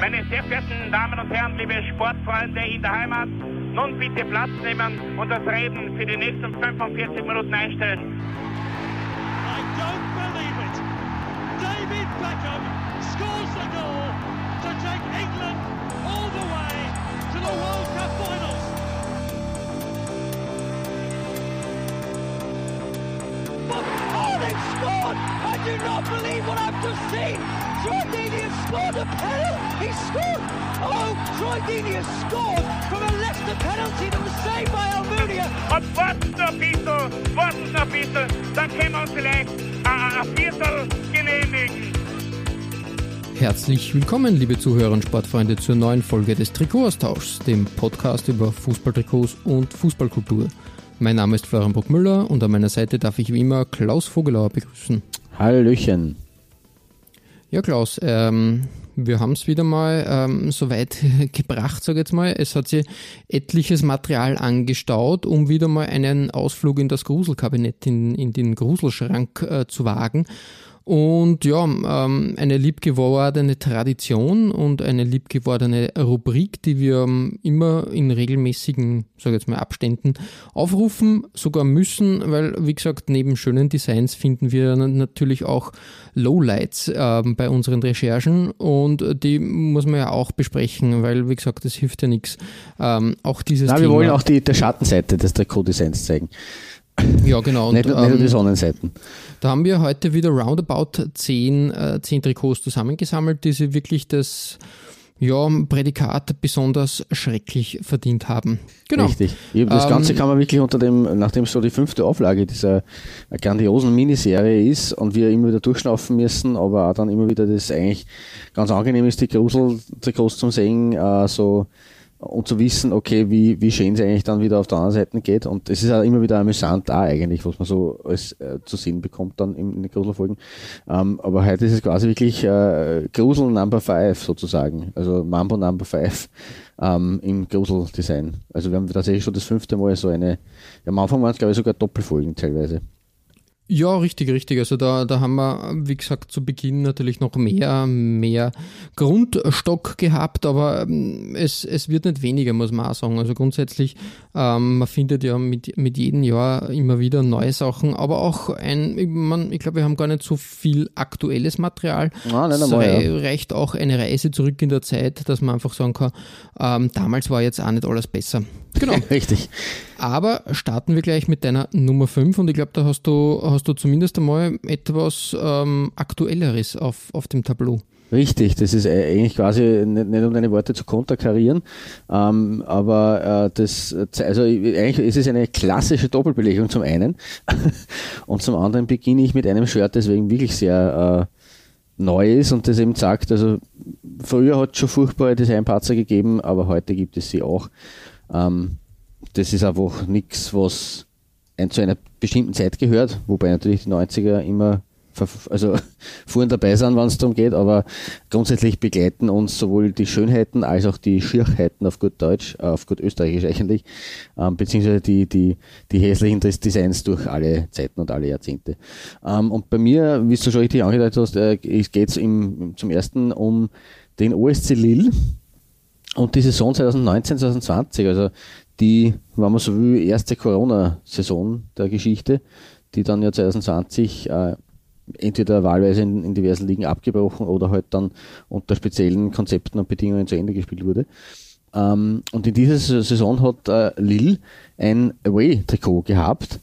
Meine sehr verehrten Damen und Herren, liebe Sportfreunde in der Heimat, nun bitte Platz nehmen und das Reden für die nächsten 45 Minuten einstellen. I don't believe it. David Beckham scores the goal to take England all the way to the World Cup finals. Oh, they've scored! I do not believe what I've just seen! Troy Deeney has scored a penalty! He scored! Oh, Troy Deeney has scored from a Leicester penalty that was saved by Almunia! Und warten noch ein bisschen, warten noch ein bisschen, dann können wir uns vielleicht ein, Viertel genehmigen. Herzlich willkommen, liebe Zuhörer und Sportfreunde, zur neuen Folge des Trikotaustauschs, dem Podcast über Fußballtrikots und Fußballkultur. Mein Name ist Florian Bruckmüller und an meiner Seite darf ich wie immer Klaus Vogelauer begrüßen. Hallöchen. Ja, Klaus, ähm, wir haben es wieder mal ähm, so weit gebracht, sage ich jetzt mal. Es hat sich etliches Material angestaut, um wieder mal einen Ausflug in das Gruselkabinett, in, in den Gruselschrank äh, zu wagen. Und ja, ähm, eine liebgewordene Tradition und eine liebgewordene Rubrik, die wir ähm, immer in regelmäßigen, sage ich jetzt mal, Abständen aufrufen, sogar müssen, weil, wie gesagt, neben schönen Designs finden wir natürlich auch Lowlights äh, bei unseren Recherchen und die muss man ja auch besprechen, weil, wie gesagt, das hilft ja nichts. Ähm, auch dieses Thema, wir wollen auch die der Schattenseite des Trikot-Designs zeigen. Ja, genau. Und, nicht, nicht nur die ähm, Sonnenseiten. Da haben wir heute wieder roundabout zehn, äh, zehn Trikots zusammengesammelt, die sie wirklich das ja, Prädikat besonders schrecklich verdient haben. Genau. Richtig. Ich, das Ähm, Ganze kann man wirklich unter dem, nachdem es so die fünfte Auflage dieser grandiosen Miniserie ist und wir immer wieder durchschnaufen müssen, aber auch dann immer wieder das eigentlich ganz angenehm ist, die Grusel-Trikots zum Sehen, äh, so und zu wissen, okay, wie, wie schön es eigentlich dann wieder auf der anderen Seite geht. Und es ist auch immer wieder amüsant da eigentlich, was man so als, äh, zu sehen bekommt dann in, in den Gruselfolgen. Ähm, aber heute ist es quasi wirklich äh, Grusel Number 5 sozusagen, also Mambo Number 5 ähm, im Gruseldesign. Also wir haben tatsächlich schon das fünfte Mal so eine, ja, am Anfang waren es glaube ich sogar Doppelfolgen teilweise. Ja, richtig, richtig. Also da, da haben wir, wie gesagt, zu Beginn natürlich noch mehr, mehr Grundstock gehabt, aber ähm, es, es wird nicht weniger, muss man auch sagen. Also grundsätzlich, ähm, man findet ja mit, mit jedem Jahr immer wieder neue Sachen, aber auch ein, ich, man, ich glaube, wir haben gar nicht so viel aktuelles Material. Ah, es einmal, rei- ja. reicht auch eine Reise zurück in der Zeit, dass man einfach sagen kann, ähm, damals war jetzt auch nicht alles besser. Genau. Richtig. Aber starten wir gleich mit deiner Nummer 5 und ich glaube, da hast du, hast du zumindest einmal etwas ähm, Aktuelleres auf, auf dem Tableau. Richtig, das ist äh, eigentlich quasi nicht, nicht um deine Worte zu konterkarieren, ähm, aber äh, das, also eigentlich ist es eine klassische Doppelbelegung zum einen und zum anderen beginne ich mit einem Shirt, das wegen wirklich sehr äh, neu ist und das eben sagt, also früher hat es schon furchtbare Designpatzer gegeben, aber heute gibt es sie auch. Ähm, das ist einfach nichts, was zu einer bestimmten Zeit gehört, wobei natürlich die 90er immer also fuhren dabei sind, wenn es darum geht, aber grundsätzlich begleiten uns sowohl die Schönheiten als auch die Schierheiten auf gut Deutsch, äh, auf gut Österreichisch eigentlich, ähm, beziehungsweise die, die, die hässlichen Des- Designs durch alle Zeiten und alle Jahrzehnte. Ähm, und bei mir, wie du schon richtig angedeutet hast, äh, geht es zum ersten um den OSC Lille und die Saison 2019, 2020, also die, wenn man so will, erste Corona-Saison der Geschichte, die dann ja 2020 äh, entweder wahlweise in, in diversen Ligen abgebrochen oder halt dann unter speziellen Konzepten und Bedingungen zu Ende gespielt wurde. Ähm, und in dieser Saison hat äh, Lille ein Away-Trikot gehabt.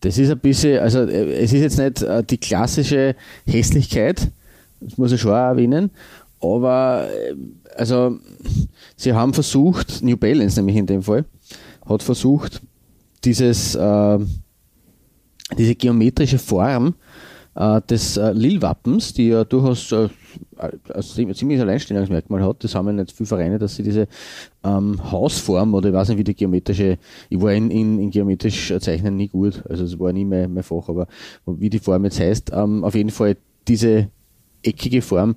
Das ist ein bisschen, also äh, es ist jetzt nicht äh, die klassische Hässlichkeit, das muss ich schon erwähnen, aber äh, also sie haben versucht, New Balance nämlich in dem Fall, hat versucht, dieses, äh, diese geometrische Form äh, des äh, Lille-Wappens, die ja durchaus äh, als ein ziemliches Alleinstellungsmerkmal hat, das haben ja nicht viele Vereine, dass sie diese ähm, Hausform oder ich weiß nicht, wie die geometrische, ich war in, in, in geometrisch Zeichnen nie gut, also es war nie mein, mein Fach, aber wie die Form jetzt heißt, ähm, auf jeden Fall diese eckige Form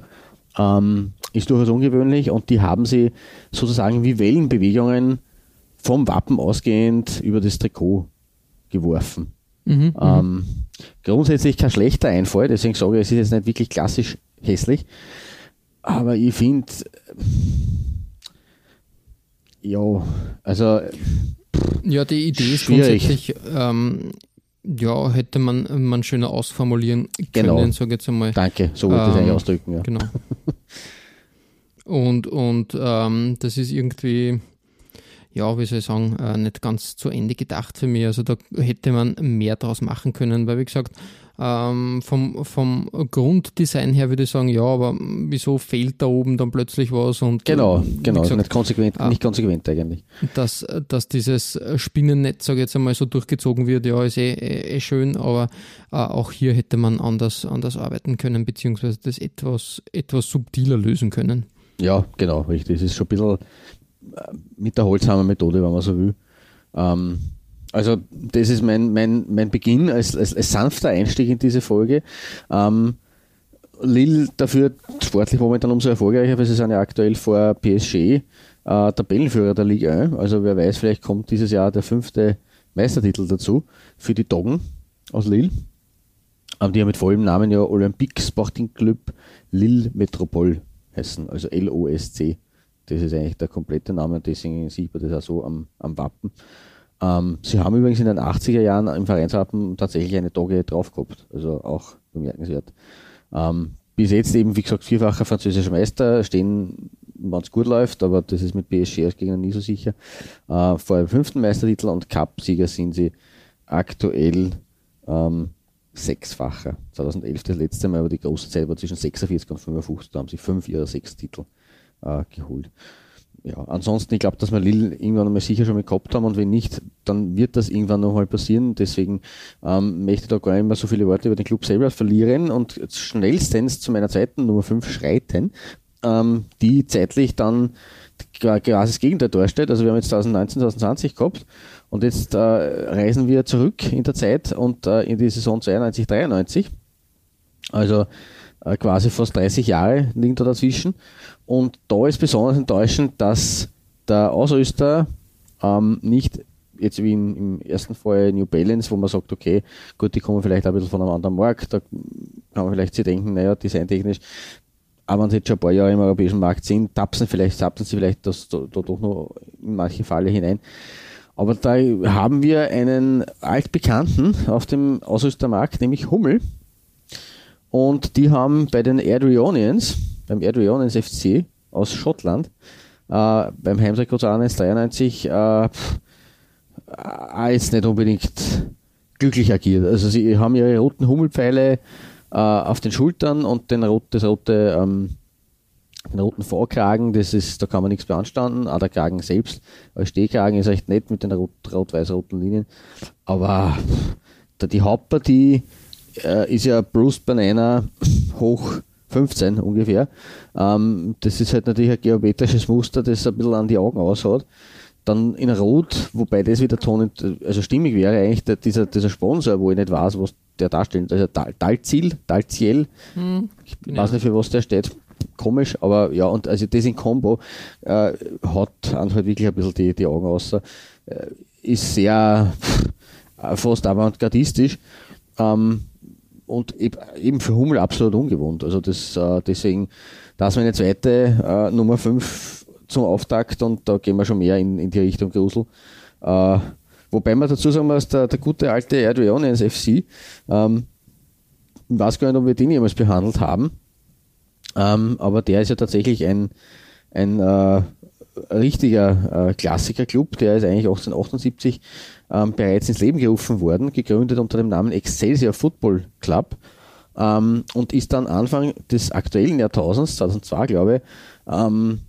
ähm, ist durchaus ungewöhnlich und die haben sie sozusagen wie Wellenbewegungen vom Wappen ausgehend über das Trikot geworfen. Mhm, Ähm, grundsätzlich kein schlechter Einfall, deswegen sage ich, es ist jetzt nicht wirklich klassisch hässlich. Aber ich finde, ja, also. Ja, die Idee ist schwierig. grundsätzlich, ähm, ja, hätte man, man schöner ausformulieren können, Genau. sage ich jetzt einmal. Danke, so wollte ich Ähm, eigentlich ausdrücken. Ja. Genau. Und, und ähm, das ist irgendwie, ja, wie soll ich sagen, äh, nicht ganz zu Ende gedacht für mich. Also da hätte man mehr draus machen können, weil wie gesagt, ähm, vom, vom Grunddesign her würde ich sagen, ja, aber wieso fehlt da oben dann plötzlich was? Und Genau, äh, genau, gesagt, nicht konsequent, ah. nicht konsequent eigentlich. dass, dass dieses Spinnennetz, sage ich jetzt einmal, so durchgezogen wird, ja, ist eh, eh, eh schön, aber äh, auch hier hätte man anders, anders arbeiten können, beziehungsweise das etwas, etwas subtiler lösen können. Ja, genau, richtig. Es ist schon ein bisschen äh, mit der Holzhammer-Methode, wenn man so will. Ähm, also, das ist mein, mein, mein Beginn als, als, als sanfter Einstieg in diese Folge. Ähm, Lille dafür sportlich momentan umso erfolgreicher, weil sie sind ja aktuell vor PSG äh, Tabellenführer der Liga 1. Also wer weiß, vielleicht kommt dieses Jahr der fünfte Meistertitel dazu für die Doggen aus Lille. Ähm, die ja mit vollem Namen ja Olympique Sporting Club Lille Metropole heißen, also LOSC. Das ist eigentlich der komplette Name deswegen sieht man das auch so am, am Wappen. Ähm, sie haben übrigens in den 80er Jahren im Vereinswappen tatsächlich eine Dogge drauf gehabt, also auch bemerkenswert. Ähm, bis jetzt eben, wie gesagt, vierfacher französischer Meister, stehen, wenn es gut läuft, aber das ist mit PSG Gegner nie so sicher. Äh, vor dem fünften Meistertitel und Cup-Sieger sind sie aktuell ähm, sechsfacher. 2011 das letzte Mal, aber die große Zeit war zwischen 46 und 55, da haben sie fünf ihrer sechs Titel äh, geholt. Ja, ansonsten, ich glaube, dass wir Lille irgendwann einmal sicher schon mal gehabt haben und wenn nicht, dann wird das irgendwann nochmal passieren. Deswegen ähm, möchte ich da gar nicht mehr so viele Worte über den Club selber verlieren und schnellstens zu meiner zweiten Nummer 5 schreiten, ähm, die zeitlich dann quasi das Gegenteil darstellt. Also wir haben jetzt 2019, 2020 gehabt und jetzt äh, reisen wir zurück in der Zeit und äh, in die Saison 92, 93. Also äh, quasi fast 30 Jahre liegen da dazwischen. Und da ist besonders enttäuschend, dass der Ausrüster ähm, nicht jetzt wie im ersten Fall New Balance, wo man sagt, okay, gut, die kommen vielleicht ein bisschen von einem anderen Markt, da kann man vielleicht sich denken, naja, designtechnisch, aber wenn sie jetzt schon ein paar Jahre im europäischen Markt sind, tapsen vielleicht, tapsen sie vielleicht das da, da doch noch in manche Falle hinein. Aber da haben wir einen altbekannten auf dem Ausrüstermarkt, nämlich Hummel. Und die haben bei den Adrionians, beim Adrionians FC aus Schottland, äh, beim Heimrekord 93 äh, auch jetzt nicht unbedingt glücklich agiert. Also sie haben ihre roten Hummelpfeile äh, auf den Schultern und den rot, das rote, ähm, den roten Vorkragen, das ist, da kann man nichts beanstanden. Auch der Kragen selbst als Stehkragen ist recht nett mit den rot- rot-weiß-roten Linien. Aber die Hauptpartie äh, ist ja Bruce Banana hoch 15 ungefähr. Ähm, das ist halt natürlich ein geometrisches Muster, das ein bisschen an die Augen ausschaut. Dann in Rot, wobei das wieder tonend, also stimmig wäre eigentlich der, dieser, dieser Sponsor, wo ich nicht weiß, was der darstellt. Also Dal- Dalziel, Dalziel, ich Ja. weiß nicht für was der steht. Komisch, aber ja, und also das in Combo äh, hat einem halt wirklich ein bisschen die, die Augen aus. Äh, ist sehr pff, fast avantgardistisch. Ähm, und eb- eben für Hummel absolut ungewohnt. Also das, äh, deswegen, das meine zweite äh, Nummer 5 zum Auftakt und da gehen wir schon mehr in, in die Richtung Grusel. Äh, wobei man dazu sagen muss, der, der gute alte Adrianians FC, ähm, ich weiß gar nicht, ob wir den jemals behandelt haben, ähm, aber der ist ja tatsächlich ein, ein richtiger Klassikerclub, der ist eigentlich 1878 ähm, bereits ins Leben gerufen worden, gegründet unter dem Namen Excelsior Football Club ähm, und ist dann Anfang des aktuellen Jahrtausends, 2002 glaube ich, ähm,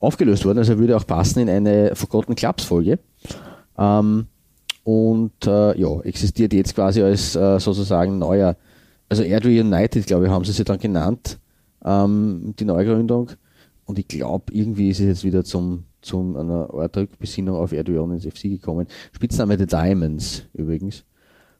aufgelöst worden. Also würde auch passen in eine Forgotten Clubs Folge. Ähm, und äh, ja, existiert jetzt quasi als äh, sozusagen neuer, also Airdrie United, glaube ich, haben sie sich dann genannt, ähm, die Neugründung. Und ich glaube, irgendwie ist es jetzt wieder zum, zum einer Art Rückbesinnung auf Airdrie FC gekommen. Spitzname The Diamonds übrigens.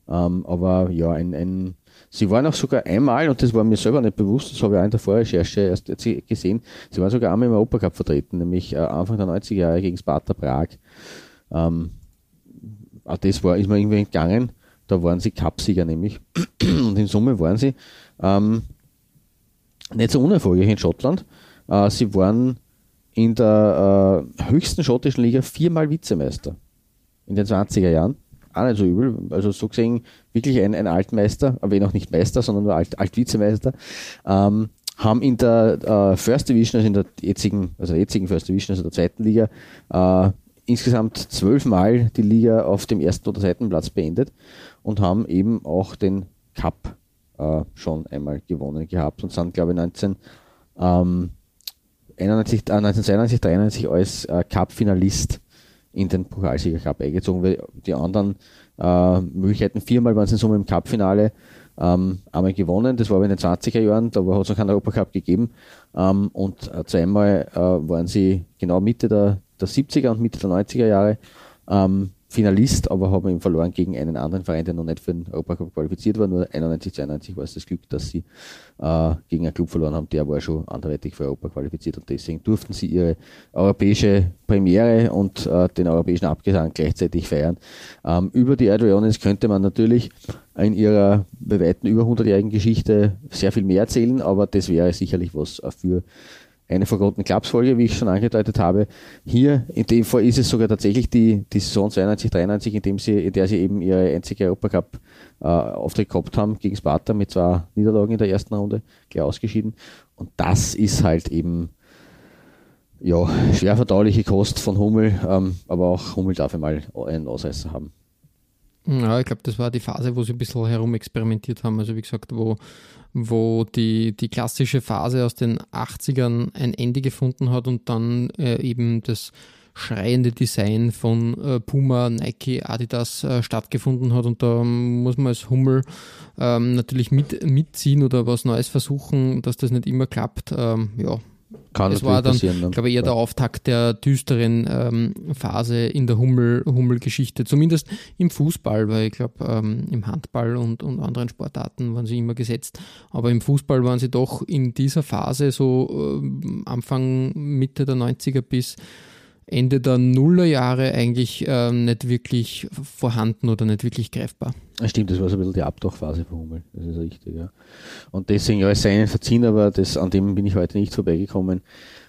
Ähm, aber ja, ein, ein, sie waren auch sogar einmal, und das war mir selber nicht bewusst, das habe ich auch in der Vorrecherche erst gesehen, sie waren sogar einmal im Europacup vertreten, nämlich äh, Anfang der 90er Jahre gegen Sparta Prag. Ähm, auch das war, ist mir irgendwie entgangen. Da waren sie Cupsieger nämlich. Und in Summe waren sie ähm, nicht so unerfolgreich in Schottland. Äh, sie waren in der äh, höchsten schottischen Liga viermal Vizemeister in den 20er Jahren. Auch nicht so übel. Also so gesehen wirklich ein, ein Altmeister, aber eh noch nicht Meister, sondern nur Alt, Alt-Vizemeister. Ähm, haben in der äh, First Division, also in der jetzigen, also der jetzigen First Division, also der zweiten Liga, äh, insgesamt zwölfmal die Liga auf dem ersten oder zweiten Platz beendet und haben eben auch den Cup äh, schon einmal gewonnen gehabt und sind, glaube ich, 19, ähm, 91, äh, 1992, 93 als äh, Cup-Finalist in den Pokalsieger Cup eingezogen, weil die anderen äh, Möglichkeiten viermal waren sie in Summe im Cup-Finale ähm, einmal gewonnen, das war aber in den 20er Jahren, da hat es noch keinen Europacup gegeben. Ähm, und äh, zweimal äh, waren sie genau Mitte der, der 70er und Mitte der 90er Jahre. Ähm, Finalist, aber haben eben verloren gegen einen anderen Verein, der noch nicht für den Europacup qualifiziert war. Nur 91, 92 war es das Glück, dass sie äh, gegen einen Club verloren haben, der war schon anderweitig für Europa qualifiziert und deswegen durften sie ihre europäische Premiere und äh, den europäischen Abgesang gleichzeitig feiern. Ähm, über die Adrianis könnte man natürlich in ihrer bei weitem über 100-jährigen Geschichte sehr viel mehr erzählen, aber das wäre sicherlich was für eine Forgotten Clubs Folge, wie ich schon angedeutet habe. Hier in dem Fall ist es sogar tatsächlich die, die Saison 92, 93, in, dem sie, in der sie eben ihre einzige Europacup äh, Auftritt gehabt haben gegen Sparta mit zwei Niederlagen in der ersten Runde, gleich ausgeschieden. Und das ist halt eben ja, schwer verdauliche Kost von Hummel, ähm, aber auch Hummel darf einmal einen Ausreißer haben. Ja, ich glaube, das war die Phase, wo sie ein bisschen herumexperimentiert haben. Also wie gesagt, wo wo die, die klassische Phase aus den 80ern ein Ende gefunden hat und dann äh, eben das schreiende Design von äh, Puma, Nike, Adidas äh, stattgefunden hat. Und da muss man als Hummel ähm, natürlich mit, mitziehen oder was Neues versuchen, dass das nicht immer klappt. Ähm, ja, kann das war dann, dann, glaube ich, eher der Auftakt der düsteren ähm, Phase in der Hummel-Geschichte, Hummel zumindest im Fußball, weil ich glaube, ähm, im Handball und, und anderen Sportarten waren sie immer gesetzt. Aber im Fußball waren sie doch in dieser Phase so äh, Anfang, Mitte der 90er bis Ende der Nullerjahre eigentlich äh, nicht wirklich vorhanden oder nicht wirklich greifbar. Stimmt, das war so ein bisschen die Abtauchphase von Hummel, das ist richtig, ja. Und deswegen, ja, es sei ihnen verziehen, aber das, an dem bin ich heute nicht vorbeigekommen,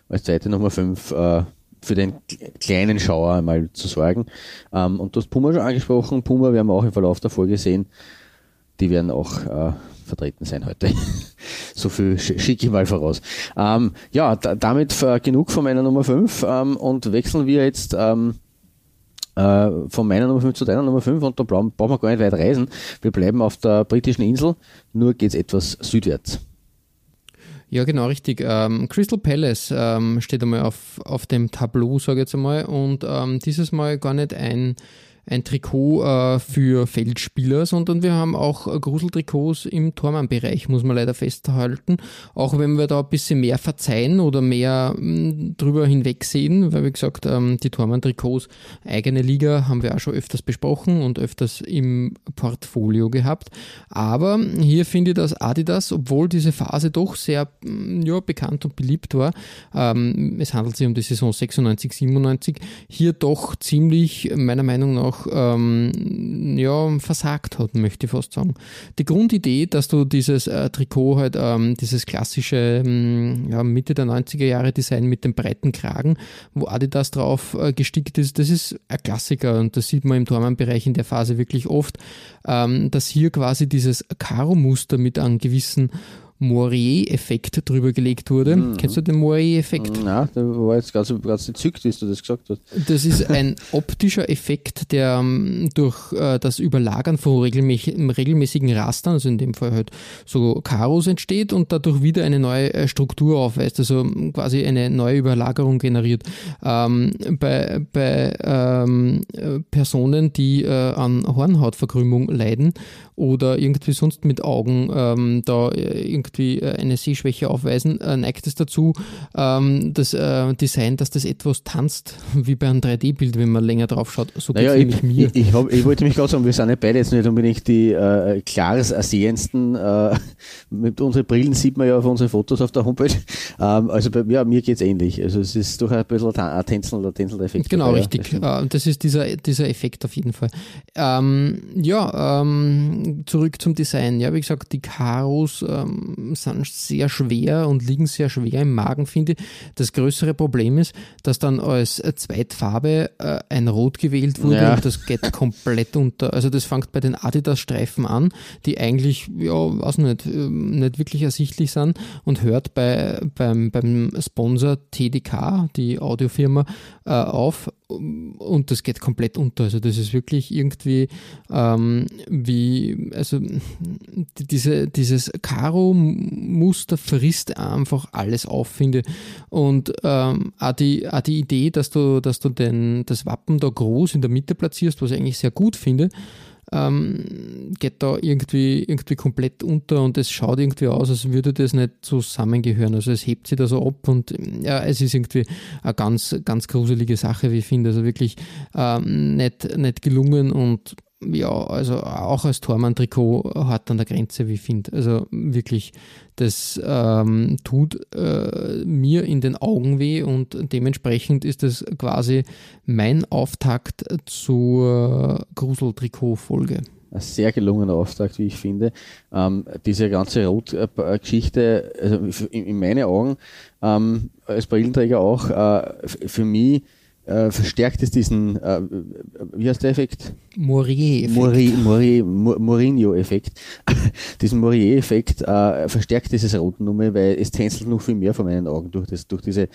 als zweite Nummer 5 äh, für den kleinen Schauer einmal zu sorgen. Ähm, und du hast Puma schon angesprochen, Puma werden wir auch im Verlauf der Folge sehen, die werden auch äh, vertreten sein heute. so viel schicke ich mal voraus. Ähm, ja, damit genug von meiner Nummer 5 ähm, und wechseln wir jetzt ähm, äh, von meiner Nummer 5 zu deiner Nummer 5 und da brauchen, brauchen wir gar nicht weit reisen. Wir bleiben auf der britischen Insel, nur geht es etwas südwärts. Ja, genau, richtig. Ähm, Crystal Palace ähm, steht einmal auf, auf dem Tableau, sage ich jetzt einmal, und ähm, dieses Mal gar nicht ein ein Trikot äh, für Feldspieler, sondern wir haben auch äh, Gruseltrikots im Tormann-Bereich, muss man leider festhalten. Auch wenn wir da ein bisschen mehr verzeihen oder mehr mh, hm, drüber hinwegsehen, weil wie gesagt, ähm, die Tormann-Trikots, eigene Liga, haben wir auch schon öfters besprochen und öfters im Portfolio gehabt. Aber hier finde ich, dass Adidas, obwohl diese Phase doch sehr hm, ja, bekannt und beliebt war, ähm, es handelt sich um die Saison 96, 97, hier doch ziemlich meiner Meinung nach auch ähm, ja, versagt hat, möchte ich fast sagen. Die Grundidee, dass du dieses äh, Trikot halt, ähm, dieses klassische ähm, ja, Mitte der 90er Jahre Design mit dem breiten Kragen, wo Adidas drauf äh, gestickt ist, das ist ein Klassiker und das sieht man im Tormann-Bereich in der Phase wirklich oft, ähm, dass hier quasi dieses Karo-Muster mit einem gewissen Moirier-Effekt drüber gelegt wurde. Mhm. Kennst du den Moirier-Effekt? Ja, der war jetzt ganz, ganz entzückt, wie du das gesagt hast. Das ist ein optischer Effekt, der um, durch uh, das Überlagern von regelmäßigen, regelmäßigen Rastern, also in dem Fall halt so Karos entsteht und dadurch wieder eine neue äh, Struktur aufweist, also quasi eine neue Überlagerung generiert. Ähm, bei bei ähm, Personen, die äh, an Hornhautverkrümmung leiden oder irgendwie sonst mit Augen ähm, da äh, irgendwie äh, eine Sehschwäche aufweisen, äh, neigt es dazu, ähm, das äh, Design, dass das etwas tanzt, wie bei einem 3D-Bild, wenn man länger drauf schaut. So naja, ich, mir. Ich, ich, hab, ich, wollte mich gerade sagen, wir sind ja beide jetzt nicht unbedingt die äh, klares ersehendsten. Äh, mit unseren Brillen sieht man ja auf unsere Fotos auf der Homepage. Ähm, also bei ja, mir geht es ähnlich. Also es ist doch ein bisschen ein Tänzel oder Tänzel-Effekt. Genau, dabei, richtig. Ja, das, das, ist dieser, dieser Effekt auf jeden Fall. Ähm, ja, ähm, zurück zum Design. Ja, wie gesagt, die Karos ähm, sind sehr schwer und liegen sehr schwer im Magen, finde ich. Das größere Problem ist, dass dann als Zweitfarbe äh, ein Rot gewählt wurde Ja. und das geht komplett unter. Also das fängt bei den Adidas-Streifen an, die eigentlich, ja, weiß nicht, ähm, nicht wirklich ersichtlich sind und hört bei, beim, beim Sponsor TDK, die Audiofirma, äh, auf und das geht komplett unter. Also das ist wirklich irgendwie ähm, wie, also die- diese, dieses Karo-Muster frisst einfach alles auf, finde. Und ähm, auch, die, auch die Idee, dass du, dass du den, das Wappen da groß in der Mitte platzierst, was ich eigentlich sehr gut finde, ähm, geht da irgendwie, irgendwie komplett unter und es schaut irgendwie aus, als würde das nicht zusammengehören. Also es hebt sich da so ab und ja, es ist irgendwie eine ganz, ganz gruselige Sache, wie ich finde. Also wirklich ähm, nicht, nicht gelungen und ja, also auch als Tormann-Trikot hart an der Grenze, wie ich finde. Also wirklich, das ähm, tut äh, mir in den Augen weh und dementsprechend ist das quasi mein Auftakt zur Grusel-Trikot-Folge. ein sehr gelungener Auftakt, wie ich finde. Ähm, diese ganze Rot-Geschichte, also in, in meinen Augen, ähm, als Brillenträger auch, äh, für mich äh, verstärkt es diesen, äh, wie heißt der Effekt? Morier. Mori, Mori, Mo- Mourinho-Effekt. diesen Morier-Effekt äh, verstärkt dieses Rotennummer, weil es tänzelt noch viel mehr vor meinen Augen durch, das, durch diese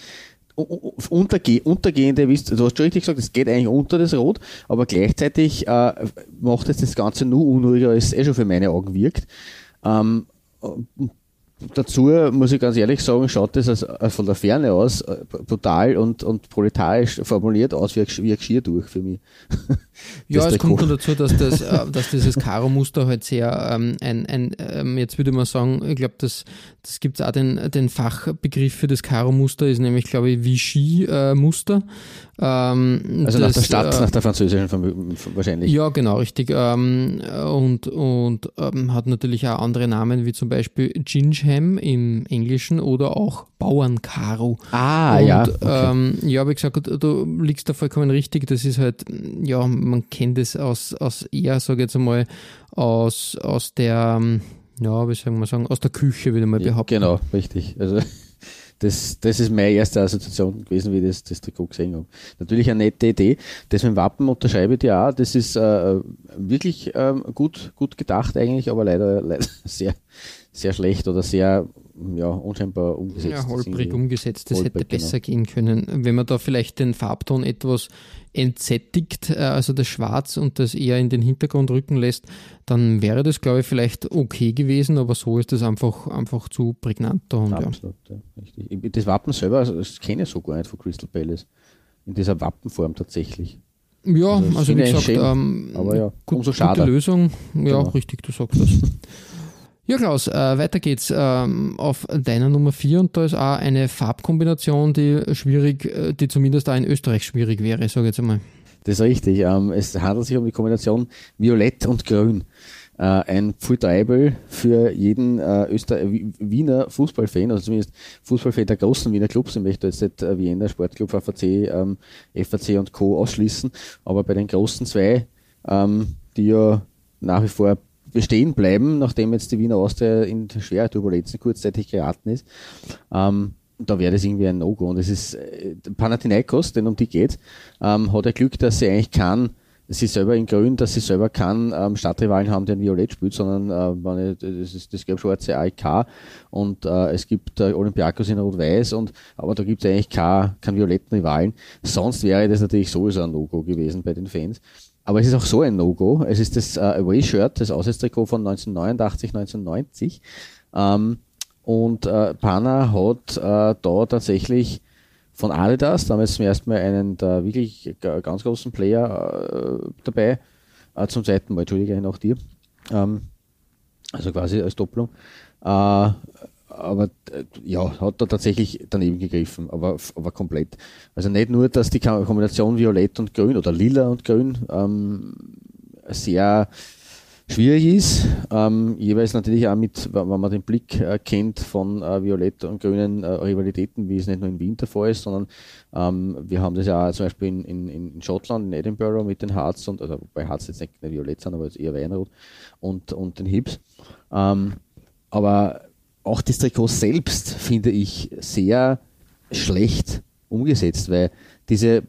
unterge untergehende, du hast schon richtig gesagt, es geht eigentlich unter das Rot, aber gleichzeitig äh, macht es das Ganze nur unruhiger, als es eh schon für meine Augen wirkt. Ähm, Dazu muss ich ganz ehrlich sagen, schaut das als, äh, von der Ferne aus äh, brutal und, und proletarisch formuliert aus wie ein, Gesch- wie ein Geschirr durch für mich. Ja, es kommt noch dazu, dass, das, äh, dass dieses Karo-Muster halt sehr ähm, ein, ein ähm, jetzt würde man sagen, ich glaube, das, das gibt es auch den, den Fachbegriff für das Karo-Muster, ist nämlich, glaube ich, Vichy-Muster. Ähm, Also nach das, der Stadt, äh, nach der französischen wahrscheinlich. Ja, genau, richtig. Ähm, und und ähm, hat natürlich auch andere Namen, wie zum Beispiel Gingham im Englischen oder auch Bauernkaro. Ah, und, ja. Okay. Ähm, ja, wie gesagt, du liegst da vollkommen richtig. Das ist halt, ja, man kennt es aus, aus eher, sage ich jetzt einmal, aus, aus der, ähm, ja, wie soll man sagen, aus der Küche, würde mal Ja, behaupten. Genau, richtig. Also das, das ist meine erste Assoziation gewesen, wie ich das, das Trikot gesehen habe. Natürlich eine nette Idee. Das mit dem Wappen unterschreibe ich dir auch. Das ist äh, wirklich ähm, gut, gut gedacht eigentlich, aber leider, leider sehr, sehr schlecht oder sehr ja, unscheinbar umgesetzt. Ja, holprig umgesetzt. Das hätte Holprig, genau. besser gehen können. Wenn man da vielleicht den Farbton etwas entsättigt, äh, also das Schwarz und das eher in den Hintergrund rücken lässt, dann wäre das, glaube ich, vielleicht okay gewesen, aber so ist das einfach, einfach zu prägnant da. Und ja. Absolut, ja, richtig. Ich- Das Wappen selber, also das kenne ich so gar nicht von Crystal Palace. In dieser Wappenform tatsächlich. Ja, Also, also, wie ich gesagt, schön, ähm, aber ja, gut, umso schade. gute Lösung. Ja, Genau. richtig, du sagst das. Ja, Klaus, äh, weiter geht's ähm, auf deiner Nummer 4 und da ist auch eine Farbkombination, die schwierig, äh, die zumindest auch in Österreich schwierig wäre, sage ich jetzt einmal. Das ist richtig. Ähm, es handelt sich um die Kombination Violett und Grün. Äh, ein Pfui-Teufel für jeden äh, Öster Wi- Wiener Fußballfan, also zumindest Fußballfan der großen Wiener Clubs. Ich möchte jetzt nicht äh, Wiener Sportclub, FAC, ähm, FAC und Co. ausschließen, aber bei den großen zwei, ähm, die ja nach wie vor bestehen bleiben, nachdem jetzt die Wiener Austria in schwere Turbulenzen kurzzeitig geraten ist, ähm, da wäre das irgendwie ein No-Go. Und es ist äh, Panathinaikos, denn um die geht, ähm, hat er Glück, dass sie eigentlich kann, sie selber in Grün, dass sie selber kann ähm, Stadtrivalen haben, der in Violett spielt, sondern äh, das ist das gelb-schwarze AIK und äh, es gibt äh, Olympiakos in Rot-Weiß aber da gibt es eigentlich keinen keinen violetten Rivalen. Sonst wäre das natürlich sowieso ein No-Go gewesen bei den Fans. Aber es ist auch so ein No-Go. Es ist das äh, Away-Shirt, das Auswärtstrikot von 1989, 1990. Ähm, und äh, Pana hat äh, da tatsächlich von Adidas, damals zum ersten Mal einen der wirklich g- ganz großen Player äh, dabei, äh, zum zweiten Mal, entschuldige, auch dir, ähm, also quasi als Doppelung. Aber äh, ja, hat da tatsächlich daneben gegriffen, aber, aber komplett. Also nicht nur, dass die Kombination Violett und Grün oder Lila und Grün ähm, sehr schwierig ist, ähm, jeweils natürlich auch mit, wenn man den Blick äh, kennt von äh, Violett und grünen äh, Rivalitäten, wie es nicht nur in Wien der ist, sondern ähm, wir haben das ja auch zum Beispiel in, in, in Schottland, in Edinburgh mit den Hearts und, also bei Hearts jetzt nicht, nicht Violett sind, aber jetzt eher Weinrot und, und den Hips. Ähm, aber auch das Trikot selbst finde ich sehr schlecht umgesetzt, weil diese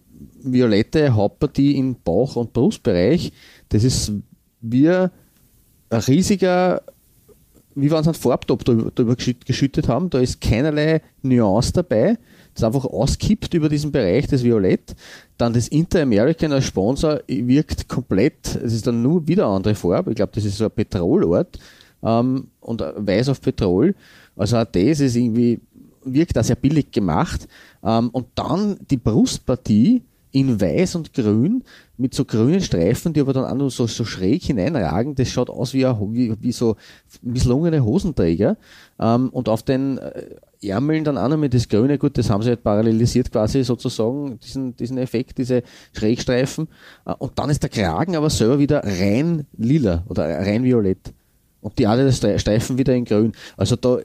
violette Hauptpartie im Bauch- und Brustbereich, das ist wie ein riesiger, wie wenn sie einen Farbtop drüber geschüttet haben, da ist keinerlei Nuance dabei, das einfach auskippt über diesen Bereich, das Violett. Dann das Inter-American als Sponsor wirkt komplett, es ist dann nur wieder eine andere Farbe, ich glaube, das ist so ein Petrolort ähm, und weiß auf Petrol. Also auch das ist irgendwie, wirkt da sehr billig gemacht. Ähm, und dann die Brustpartie in weiß und grün mit so grünen Streifen, die aber dann auch nur so, so schräg hineinragen. Das schaut aus wie, wie, wie so misslungene Hosenträger. Ähm, und auf den äh, Ärmeln dann auch noch mit das Grüne, gut, das haben sie halt parallelisiert quasi sozusagen, diesen, diesen Effekt, diese Schrägstreifen. Äh, und dann ist der Kragen aber selber wieder rein lila oder rein violett. Und die alle Streifen wieder in grün. Also da.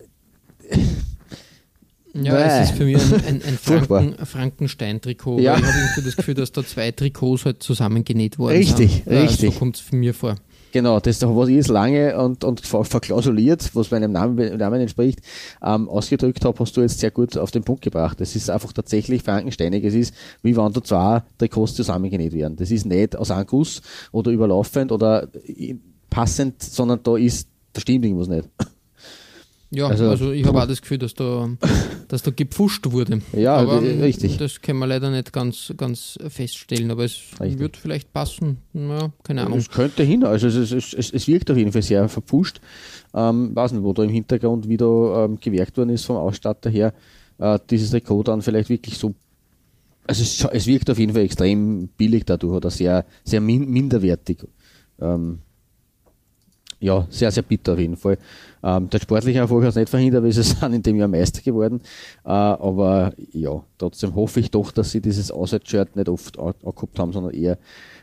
Ja, Bäh. es ist für mich ein, ein, ein Franken, Frankenstein-Trikot. Ja. Ich habe das Gefühl, dass da zwei Trikots halt zusammengenäht wurden. Richtig, sind. richtig. so kommt es für mir vor. Genau, das was ich jetzt lange und, und verklausuliert, was meinem Namen, Namen entspricht, ähm, ausgedrückt habe, hast du jetzt sehr gut auf den Punkt gebracht. Das ist einfach tatsächlich Frankensteinig. Es ist, wie wenn da zwei Trikots zusammengenäht werden. Das ist nicht aus einem Guss oder überlaufend oder passend, sondern da ist, da stimmt irgendwas nicht. Ja, also, also ich habe auch das Gefühl, dass da, dass da gepfuscht wurde. Ja, aber richtig. Das können wir leider nicht ganz, ganz feststellen, aber es richtig. wird vielleicht passen. Ja, keine Ahnung. Es könnte hin, also es, es, es, es wirkt auf jeden Fall sehr verpfuscht. Ähm, weiß nicht, wo da im Hintergrund wieder ähm, gewerkt worden ist vom Ausstatter her, äh, dieses Trikot dann vielleicht wirklich so. Also es, es wirkt auf jeden Fall extrem billig dadurch oder sehr, sehr min minderwertig. Ähm, ja, sehr, sehr bitter auf jeden Fall. Ähm, der sportliche Erfolg hat es nicht verhindert, weil sie sind in dem Jahr Meister geworden. Äh, aber ja, trotzdem hoffe ich doch, dass sie dieses Auswärtsshirt nicht oft angehabt haben, sondern eher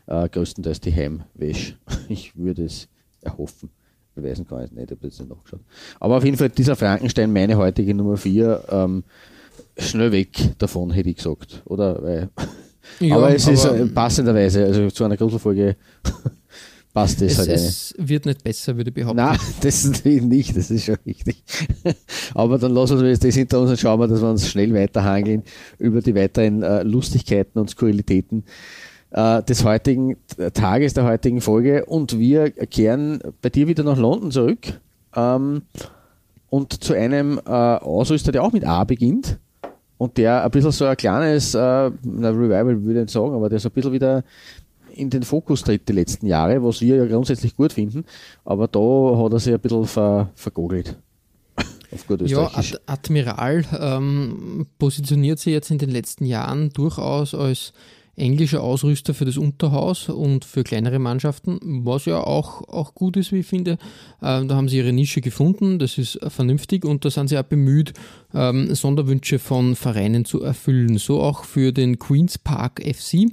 äh, größtenteils die Heimwäsche. Ich würde es erhoffen. Beweisen kann ich es nicht, ich habe jetzt nicht nachgeschaut. Aber auf jeden Fall dieser Frankenstein, meine heutige Nummer 4, ähm, schnell weg davon, hätte ich gesagt. Oder? Weil, ja, aber es aber ist äh, passenderweise, also zu einer Gruselfolge passt das es, halt Es eine. wird nicht besser, würde ich behaupten. Nein, das ist nicht, das ist schon richtig. Aber dann lassen wir jetzt das hinter uns und schauen wir, dass wir uns schnell weiterhangeln über die weiteren äh, Lustigkeiten und Skurrilitäten äh, des heutigen Tages, der heutigen Folge. Und wir kehren bei dir wieder nach London zurück. Ähm, und zu einem äh, Ausrüster, der auch mit A beginnt und der ein bisschen so ein kleines, äh, Revival würde ich nicht sagen, aber der so ein bisschen wieder in den Fokus tritt die letzten Jahre, was wir ja grundsätzlich gut finden, aber da hat er sich ein bisschen ver, vergogelt. Auf gut ja, Ad Admiral ähm, positioniert sich jetzt in den letzten Jahren durchaus als englischer Ausrüster für das Unterhaus und für kleinere Mannschaften, was ja auch, auch gut ist, wie ich finde. Ähm, da haben sie ihre Nische gefunden, das ist vernünftig und da sind sie auch bemüht, ähm, Sonderwünsche von Vereinen zu erfüllen. So auch für den Queen's Park FC.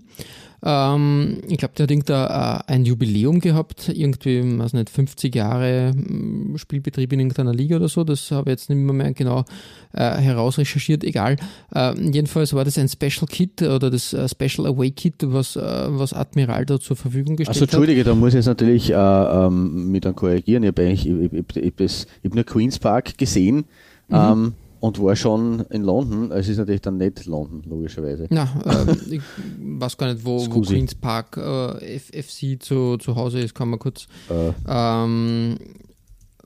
Ähm, ich glaube, der hat irgendein äh, ein Jubiläum gehabt, irgendwie, weiß nicht, 50 Jahre hm, Spielbetrieb in irgendeiner Liga oder so. Das habe ich jetzt nicht mehr genau äh, herausrecherchiert, egal. Äh, jedenfalls war das ein Special Kit oder das äh, Special Away Kit, was, äh, was Admiral da zur Verfügung gestellt hat. Also Entschuldige, da muss ich jetzt natürlich äh, ähm, mit dann korrigieren. Ich habe eigentlich, ich, ich, ich, ich, ich nur Queen's Park gesehen. Mhm. Ähm, und war schon in London. Es ist natürlich dann nicht London, logischerweise. Na, äh, ich weiß gar nicht, wo, wo Queen's Park äh, FC zu, zu Hause ist, kann man kurz. Äh, ähm,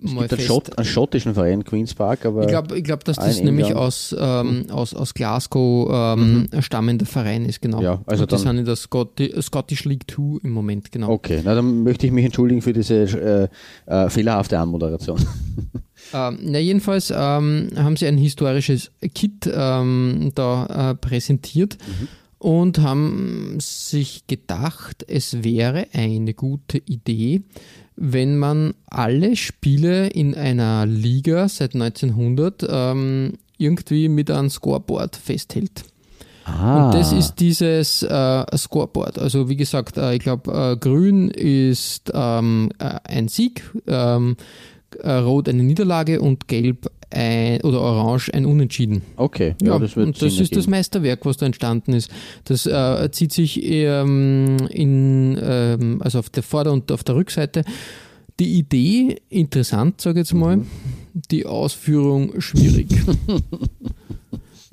es gibt einen, Schott, einen, schottischen Verein, Queen's Park, aber. Ich glaube, ich glaub, dass das nämlich aus, ähm, aus, aus Glasgow ähm, mhm. stammender Verein ist, genau. Ja, also Und die sind in der Scottish, Scottish League 2 im Moment, genau. Okay, na, dann möchte ich mich entschuldigen für diese äh, äh, fehlerhafte Anmoderation. Ähm, na, jedenfalls ähm, haben sie ein historisches Kit ähm, da äh, präsentiert mhm. und haben sich gedacht, es wäre eine gute Idee, wenn man alle Spiele in einer Liga seit 1900 ähm, irgendwie mit einem Scoreboard festhält. Ah. Und das ist dieses äh, Scoreboard. Also wie gesagt, äh, ich glaube, äh, grün ist ähm, äh, ein Sieg, ähm, äh, rot eine Niederlage und gelb ein, oder orange ein Unentschieden. Okay, ja, ja das wird Und das ist ergeben. das Meisterwerk, was da entstanden ist. Das äh, zieht sich ähm, in, ähm, also auf der Vorder- und auf der Rückseite. Die Idee, interessant, sage ich jetzt mal, mhm. die Ausführung schwierig.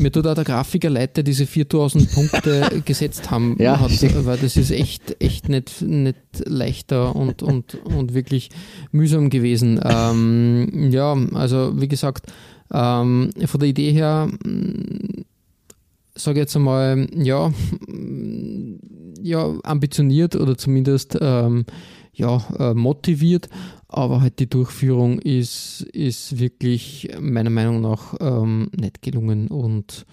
Mir tut auch der Grafiker leid, der diese 4000 Punkte gesetzt haben, Ja, hat, weil das ist echt, echt nicht, nicht leichter und, und, und wirklich mühsam gewesen. Ähm, ja, also wie gesagt, ähm, von der Idee her, sage ich jetzt einmal, ja, ja, ambitioniert oder zumindest ähm, ja, äh, motiviert, aber halt die Durchführung ist, ist wirklich meiner Meinung nach ähm, nicht gelungen und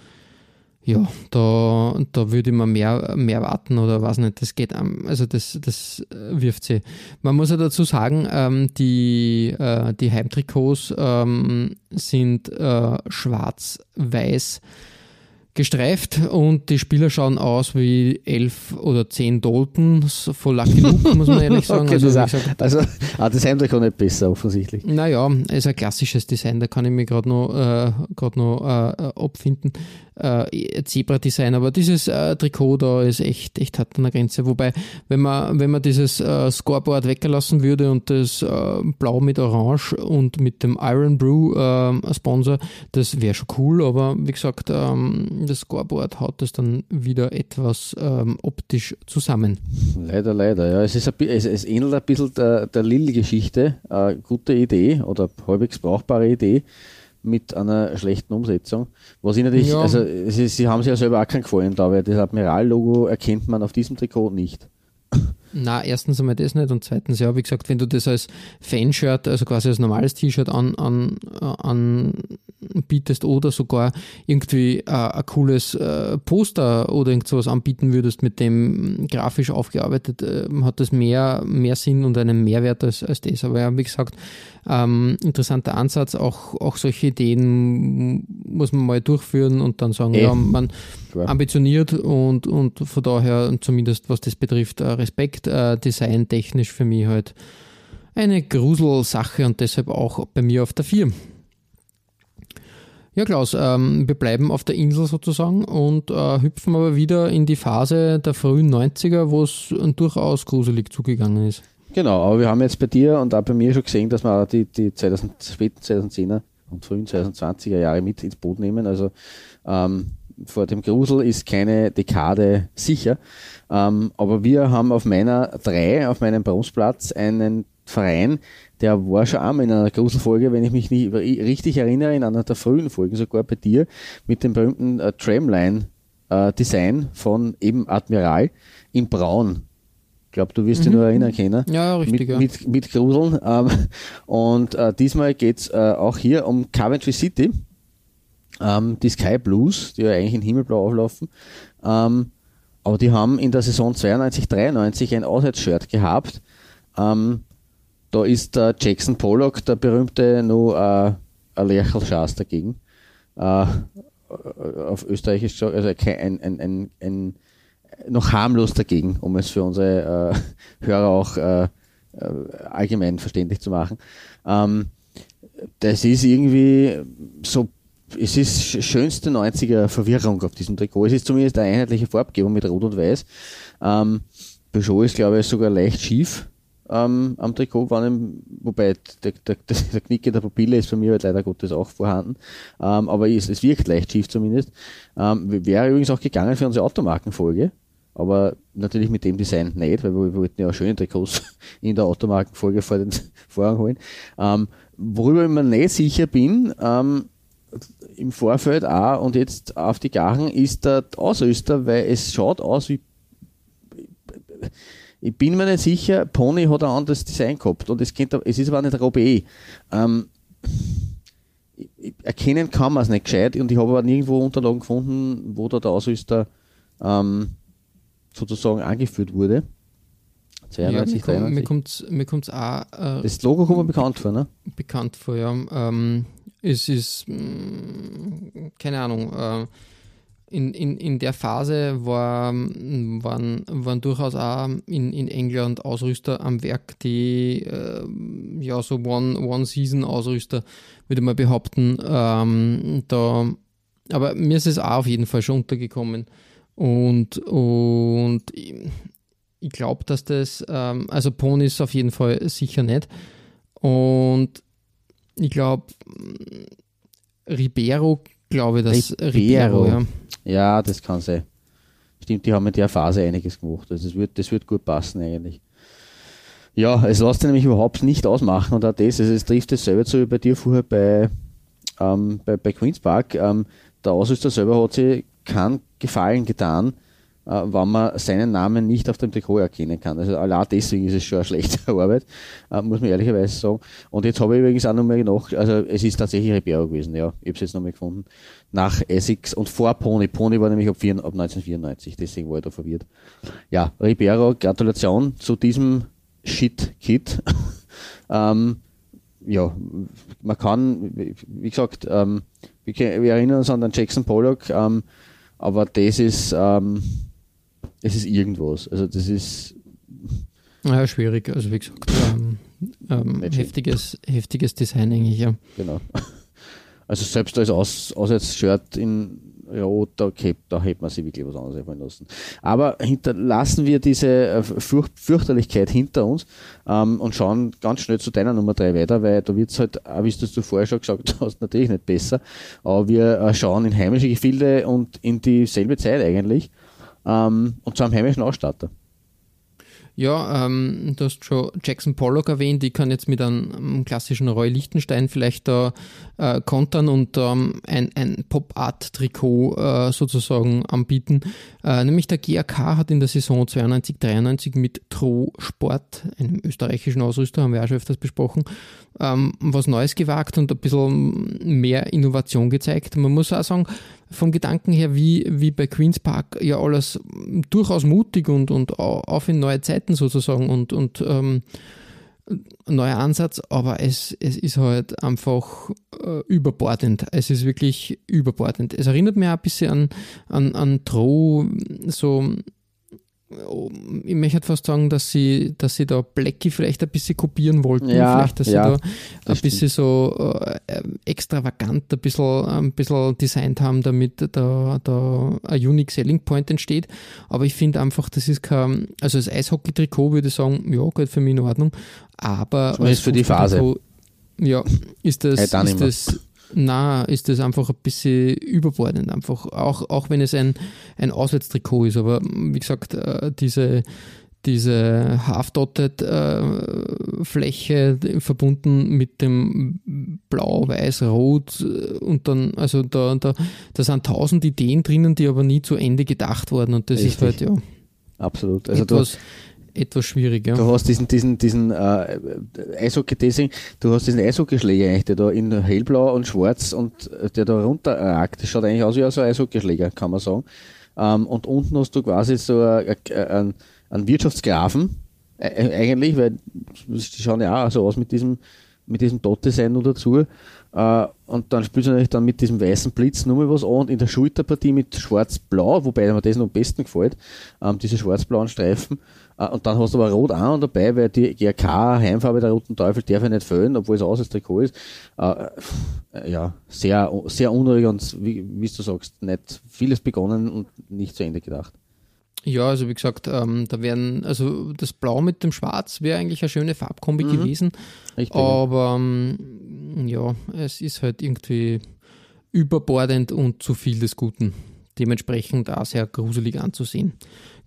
ja, da, da würde mir mehr, mehr warten oder was nicht, das geht, am- also das, das wirft sie. Man muss ja dazu sagen, ähm, die, äh, die Heimtrikots ähm, sind äh, schwarz-weiß gestreift und die Spieler schauen aus wie elf oder zehn Daltons von Lucky Luke, muss man ehrlich sagen. Okay, also, das gesagt, also ah, das auch nicht besser, offensichtlich. naja, ist ein klassisches Design, da kann ich mir gerade noch, äh, grad noch äh, abfinden. Äh, Zebra-Design, aber dieses äh, Trikot da ist echt, echt hart an der Grenze. Wobei, wenn man, wenn man dieses äh, Scoreboard weggelassen würde und das äh, Blau mit Orange und mit dem Iron Brew äh, Sponsor, das wäre schon cool, aber wie gesagt, ähm, das Scoreboard haut das dann wieder etwas ähm, optisch zusammen. Leider, leider. Ja. Es, ist ein, es, es ähnelt ein bisschen der, der Lille-Geschichte. Äh, gute Idee oder halbwegs brauchbare Idee mit einer schlechten Umsetzung. Was ich natürlich, Ja. also sie, sie haben sich ja selber auch keinen Gefallen da, weil das Admiral-Logo erkennt man auf diesem Trikot nicht. Na, erstens einmal das nicht und zweitens, ja, wie gesagt, wenn du das als Fanshirt, also quasi als normales T-Shirt an, an, äh, anbietest oder sogar irgendwie äh, ein cooles äh, Poster oder irgend sowas anbieten würdest, mit dem grafisch aufgearbeitet, äh, hat das mehr, mehr Sinn und einen Mehrwert als, als das. Aber ja, wie gesagt, ähm, interessanter Ansatz, auch, auch solche Ideen muss man mal durchführen und dann sagen, Eh. ja, man, Klar. ambitioniert und, und von daher zumindest was das betrifft, äh, Respekt, äh, designtechnisch für mich halt eine Gruselsache und deshalb auch bei mir auf der 4. Ja, Klaus, ähm, wir bleiben auf der Insel sozusagen und äh, hüpfen aber wieder in die Phase der frühen 90er, wo es durchaus gruselig zugegangen ist. Genau, aber wir haben jetzt bei dir und auch bei mir schon gesehen, dass wir die, die 2000, späten 2010er und frühen 2020er Jahre mit ins Boot nehmen. Also ähm, vor dem Grusel ist keine Dekade sicher. Ähm, aber wir haben auf meiner 3, auf meinem Bremsplatz, einen Verein, der war schon einmal in einer Gruselfolge, wenn ich mich nicht richtig erinnere, in einer der frühen Folgen, sogar bei dir, mit dem berühmten äh, Tramline äh, von eben Admiral in Braun. Ich glaube, du wirst dich nur erinnern können Ja, richtig, mit, ja. mit, mit Gruseln. Ähm, und äh, diesmal geht es äh, auch hier um Coventry City, ähm, die Sky Blues, die ja eigentlich in Himmelblau auflaufen. Ähm, aber die haben in der Saison 92, 93 ein Auswärtsshirt gehabt. Ähm, da ist der Jackson Pollock, der berühmte, nur äh, ein Lerchelschas dagegen. Äh, auf Österreichisch also ein, ein, ein, ein noch harmlos dagegen, um es für unsere äh, Hörer auch äh, äh, allgemein verständlich zu machen. Ähm, das ist irgendwie so, es ist sch- schönste 90er Verwirrung auf diesem Trikot. Es ist zumindest eine einheitliche Farbgebung mit Rot und Weiß. Ähm, Peugeot ist, glaube ich, sogar leicht schief ähm, am Trikot, wann wobei der, der, der, der Knick in der Pupille ist bei mir halt leider Gottes auch vorhanden. Ähm, aber es, es wirkt leicht schief zumindest. Ähm, wäre übrigens auch gegangen für unsere Automarkenfolge. Aber natürlich mit dem Design nicht, weil wir, wollten ja auch schöne Trikots in der Automarkenfolge vor den Vorhang holen. Ähm, worüber ich mir nicht sicher bin, ähm, im Vorfeld auch und jetzt auf die Gachen, ist der Ausrüster, weil es schaut aus wie. Ich bin mir nicht sicher, Pony hat ein anderes Design gehabt und es, könnte, es ist aber nicht Robé. Ähm, ich- ich- erkennen kann man es nicht gescheit und ich habe aber nirgendwo Unterlagen gefunden, wo da der Ausrüster ähm, sozusagen angeführt wurde. Ja, 92, mir, kommt, mir 93. kommt's mir kommt's auch äh, Das Logo kommt mir bekannt vor, ne? bekannt vor, ja. Ähm, es ist, mh, keine Ahnung, äh, in, in, in der Phase war, mh, waren, waren durchaus auch in, in England Ausrüster am Werk, die äh, ja so One- One-Season-Ausrüster, würde man behaupten. Ähm, da, aber mir ist es auch auf jeden Fall schon untergekommen. Und, und ich, glaube, dass das, ähm, also Pony ist auf jeden Fall sicher nicht. Und ich glaube, Ribeiro, glaube ich, dass Ribeiro. Ribeiro, ja. Ja, das kann sein. Stimmt, die haben in der Phase einiges gemacht. Also das wird, das wird gut passen eigentlich. Ja, es lässt sich nämlich überhaupt nicht ausmachen und auch das, also es trifft es selber zu wie bei dir vorher bei, ähm, bei, bei Queen's Park. Ähm, der Ausrüster selber hat sich keinen Gefallen getan, äh, wenn man seinen Namen nicht auf dem Trikot erkennen kann. Also allein deswegen ist es schon eine schlechte Arbeit, äh, muss man ehrlicherweise sagen. Und jetzt habe ich übrigens auch nochmal nach, also es ist tatsächlich Ribeiro gewesen, ja, ich habe es jetzt nochmal gefunden, nach Essex und vor Pony. Pony war nämlich ab, vier, ab 1994, deswegen war ich da verwirrt. Ja, Ribeiro, Gratulation zu diesem Shit-Kit. ähm, ja, man kann, wie gesagt, ähm, wir, wir, erinnern uns an den Jackson Pollock, ähm, aber das ist, ähm, es ist irgendwas. Also das ist. Ja, schwierig. Also wie gesagt, ähm, ähm, heftiges, heftiges Design eigentlich, ja. Genau. Also selbst als Aus Auswärtsshirt in Rot, da, da hätte man sich wirklich was anderes einfallen lassen. Aber hinterlassen wir diese äh, Furcht, Fürchterlichkeit hinter uns ähm, und schauen ganz schnell zu deiner Nummer 3 weiter, weil da wird es halt, wie du vorher schon gesagt hast, natürlich nicht besser. Aber wir äh, schauen in heimische Gefilde und in dieselbe Zeit eigentlich ähm, und zu einem heimischen Ausstatter. Ja, ähm, du hast schon Jackson Pollock erwähnt. Ich kann jetzt mit einem, klassischen Roy Lichtenstein vielleicht da äh, kontern und ähm, ein, ein Pop-Art-Trikot äh, sozusagen anbieten. Äh, nämlich der GAK hat in der Saison 92-93 mit Tro Sport, einem österreichischen Ausrüster, haben wir auch schon öfters besprochen, ähm, was Neues gewagt und ein bisschen mehr Innovation gezeigt. Man muss auch sagen, vom Gedanken her, wie, wie bei Queen's Park, ja alles durchaus mutig und, und auf in neue Zeiten sozusagen und, und ähm, neuer Ansatz, aber es, es ist halt einfach äh, überbordend. Es ist wirklich überbordend. Es erinnert mich auch ein bisschen an, an, an Droh, so ich möchte fast sagen, dass sie, dass sie da Blackie vielleicht ein bisschen kopieren wollten. Ja, vielleicht, dass ja, sie da ein bisschen stimmt. so äh, extravagant ein bisschen, ein bisschen designt haben, damit da, da ein Unique Selling Point entsteht. Aber ich finde einfach, das ist kein, also das Eishockey-Trikot würde ich sagen, ja, geht für mich in Ordnung. Aber Zumindest für die Phase. Ja, ist das, ist das na, ist das einfach ein bisschen überbordend, einfach. Auch, auch wenn es ein, ein Auswärtstrikot ist. Aber wie gesagt, äh, diese, diese Half-Dotted-Fläche äh, verbunden mit dem Blau, Weiß, Rot äh, und dann, also da, da, da sind tausend Ideen drinnen, die aber nie zu Ende gedacht wurden und das Richtig. ist halt ja. Absolut. Also etwas, etwas schwierig, ja. Du hast diesen, diesen, diesen äh, Eishockey-Desing, du hast diesen Eishockeyschläger eigentlich, der da in hellblau und schwarz und äh, der da runterragt. Das schaut eigentlich aus wie so ein Eishockeyschläger, kann man sagen. Ähm, und unten hast du quasi so einen ein Wirtschaftsgrafen, äh, eigentlich, weil die schauen ja auch so aus mit diesem, mit diesem Dot-Design noch dazu. Uh, und dann spielst du natürlich dann mit diesem weißen Blitz nochmal was an und in der Schulterpartie mit schwarz-blau, wobei mir das noch am besten gefällt, ähm, diese schwarz-blauen Streifen. Uh, und dann hast du aber Rot auch dabei, weil die GRK Heimfarbe der Roten Teufel darf ja nicht fehlen, obwohl es aus als Trikot ist. Uh, ja, sehr, sehr unruhig und wie, wie du sagst, nicht vieles begonnen und nicht zu Ende gedacht. Ja, also wie gesagt, ähm, da wären, also das Blau mit dem Schwarz wäre eigentlich eine schöne Farbkombi mhm. gewesen. Richtig. Aber ähm, ja, es ist halt irgendwie überbordend und zu viel des Guten dementsprechend auch sehr gruselig anzusehen.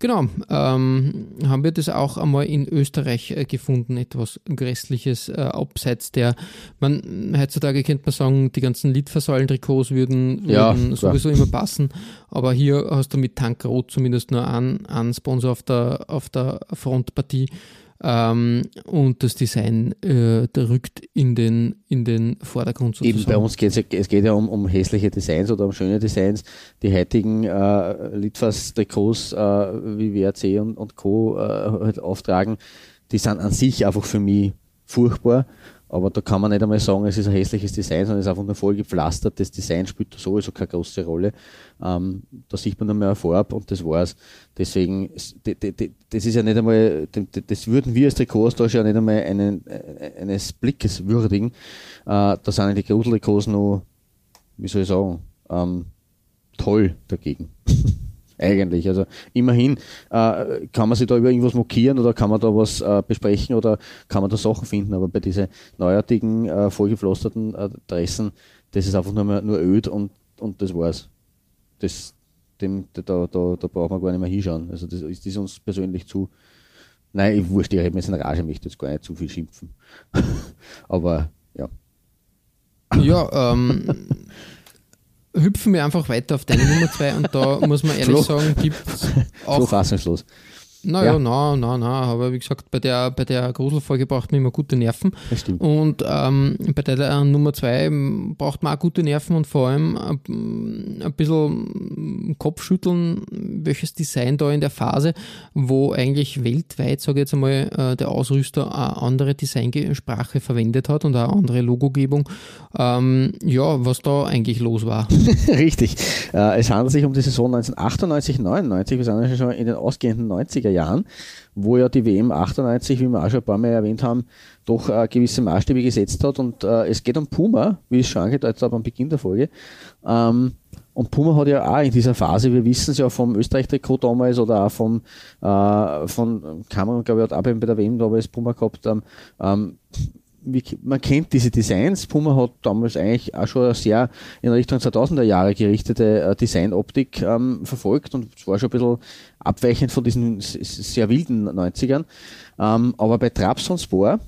Genau, ähm, haben wir das auch einmal in Österreich äh, gefunden, etwas Grässliches, äh, abseits der, man, heutzutage könnte man sagen, die ganzen Litfaßsäulen-Trikots würden, ja, würden sowieso immer passen, aber hier hast du mit Tankrot zumindest nur einen, einen Sponsor auf der, auf der Frontpartie ähm, und das Design äh, rückt in den, in den Vordergrund sozusagen. Eben bei uns geht es, es geht ja um, um hässliche Designs oder um schöne Designs. Die heutigen äh, Litfaß-Trikots, äh, wie WRC und, und Co. Äh, halt auftragen, die sind an sich einfach für mich furchtbar. Aber da kann man nicht einmal sagen, es ist ein hässliches Design, sondern es ist einfach nur voll gepflastert. Das Design spielt sowieso keine große Rolle. Ähm, da sieht man mehr eine Farbe und das war's. Deswegen, das ist ja nicht einmal, das würden wir als Trikotaustascher ja nicht einmal einen, äh, eines Blickes würdigen. Äh, da sind die Gruseltrikots noch, wie soll ich sagen, ähm, toll dagegen. eigentlich. Also immerhin äh, kann man sich da über irgendwas mokieren oder kann man da was äh, besprechen oder kann man da Sachen finden, aber bei diesen neuartigen, äh, vollgepflasterten äh, Dressen, das ist einfach nur, mehr, nur öd und, und das war's. Das, dem, da, da, da braucht man gar nicht mehr hinschauen. Also das ist, das ist uns persönlich zu. Nein, ich wurscht, ich habe mir in Rage, ich möchte jetzt gar nicht zu viel schimpfen. aber ja. Ja, ähm, hüpfen wir einfach weiter auf deine Nummer 2 und da muss man ehrlich sagen, gibt es auch. So fassungslos. Naja, ja. na, na, na, aber wie gesagt, bei der, bei der Gruselfolge braucht man immer gute Nerven. Das stimmt. Und ähm, bei der, der Nummer 2 braucht man auch gute Nerven und vor allem ein, ein bisschen Kopfschütteln, welches Design da in der Phase, wo eigentlich weltweit, sage ich jetzt einmal, äh, der Ausrüster eine andere Designsprache verwendet hat und eine andere Logogebung. Ähm, ja, was da eigentlich los war. Richtig. Äh, es handelt sich um die Saison 1998, 99. Wir sind ja schon in den ausgehenden 90er Jahren, wo ja die WM 98, wie wir auch schon ein paar Mal erwähnt haben, doch äh, gewisse Maßstäbe gesetzt hat. Und äh, es geht um Puma, wie ich es schon angedeutet habe am Beginn der Folge. Ähm, und Puma hat ja auch in dieser Phase, wir wissen es ja vom Österreich-Trikot damals oder auch vom, äh, von Kamerun, glaube ich, hat auch bei der WM damals Puma gehabt, ähm, ähm, man kennt diese Designs. Puma hat damals eigentlich auch schon sehr in Richtung 2000er Jahre gerichtete äh, Designoptik ähm, verfolgt und es war schon ein bisschen abweichend von diesen sehr wilden 90ern. Ähm, aber bei Trabzonspor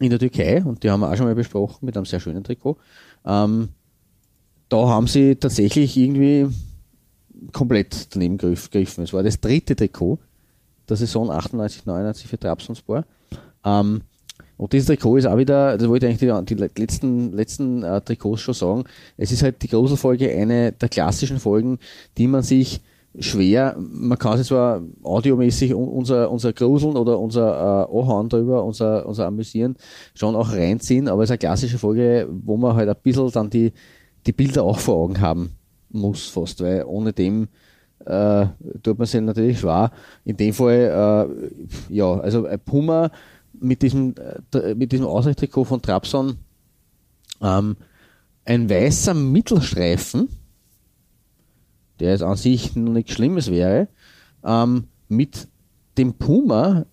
in der Türkei, und die haben wir auch schon mal besprochen mit einem sehr schönen Trikot, ähm, da haben sie tatsächlich irgendwie komplett daneben gegriffen. Es war das dritte Trikot der Saison 98, 99 für Trabzonspor. Ähm, und dieses Trikot ist auch wieder, das wollte ich eigentlich die, die letzten, letzten äh, Trikots schon sagen, es ist halt die Gruselfolge eine der klassischen Folgen, die man sich schwer, man kann sich zwar audiomäßig unser, unser Gruseln oder unser äh, Anhauen drüber, unser, unser Amüsieren schon auch reinziehen, aber es ist eine klassische Folge, wo man halt ein bisschen dann die, die Bilder auch vor Augen haben muss fast, weil ohne dem äh, tut man sich natürlich schwer. In dem Fall, äh, ja, also Puma mit diesem, äh, mit diesem Ausrichtrikot von Trabzon ähm, ein weißer Mittelstreifen, der jetzt an sich noch nichts Schlimmes wäre, ähm, mit dem Puma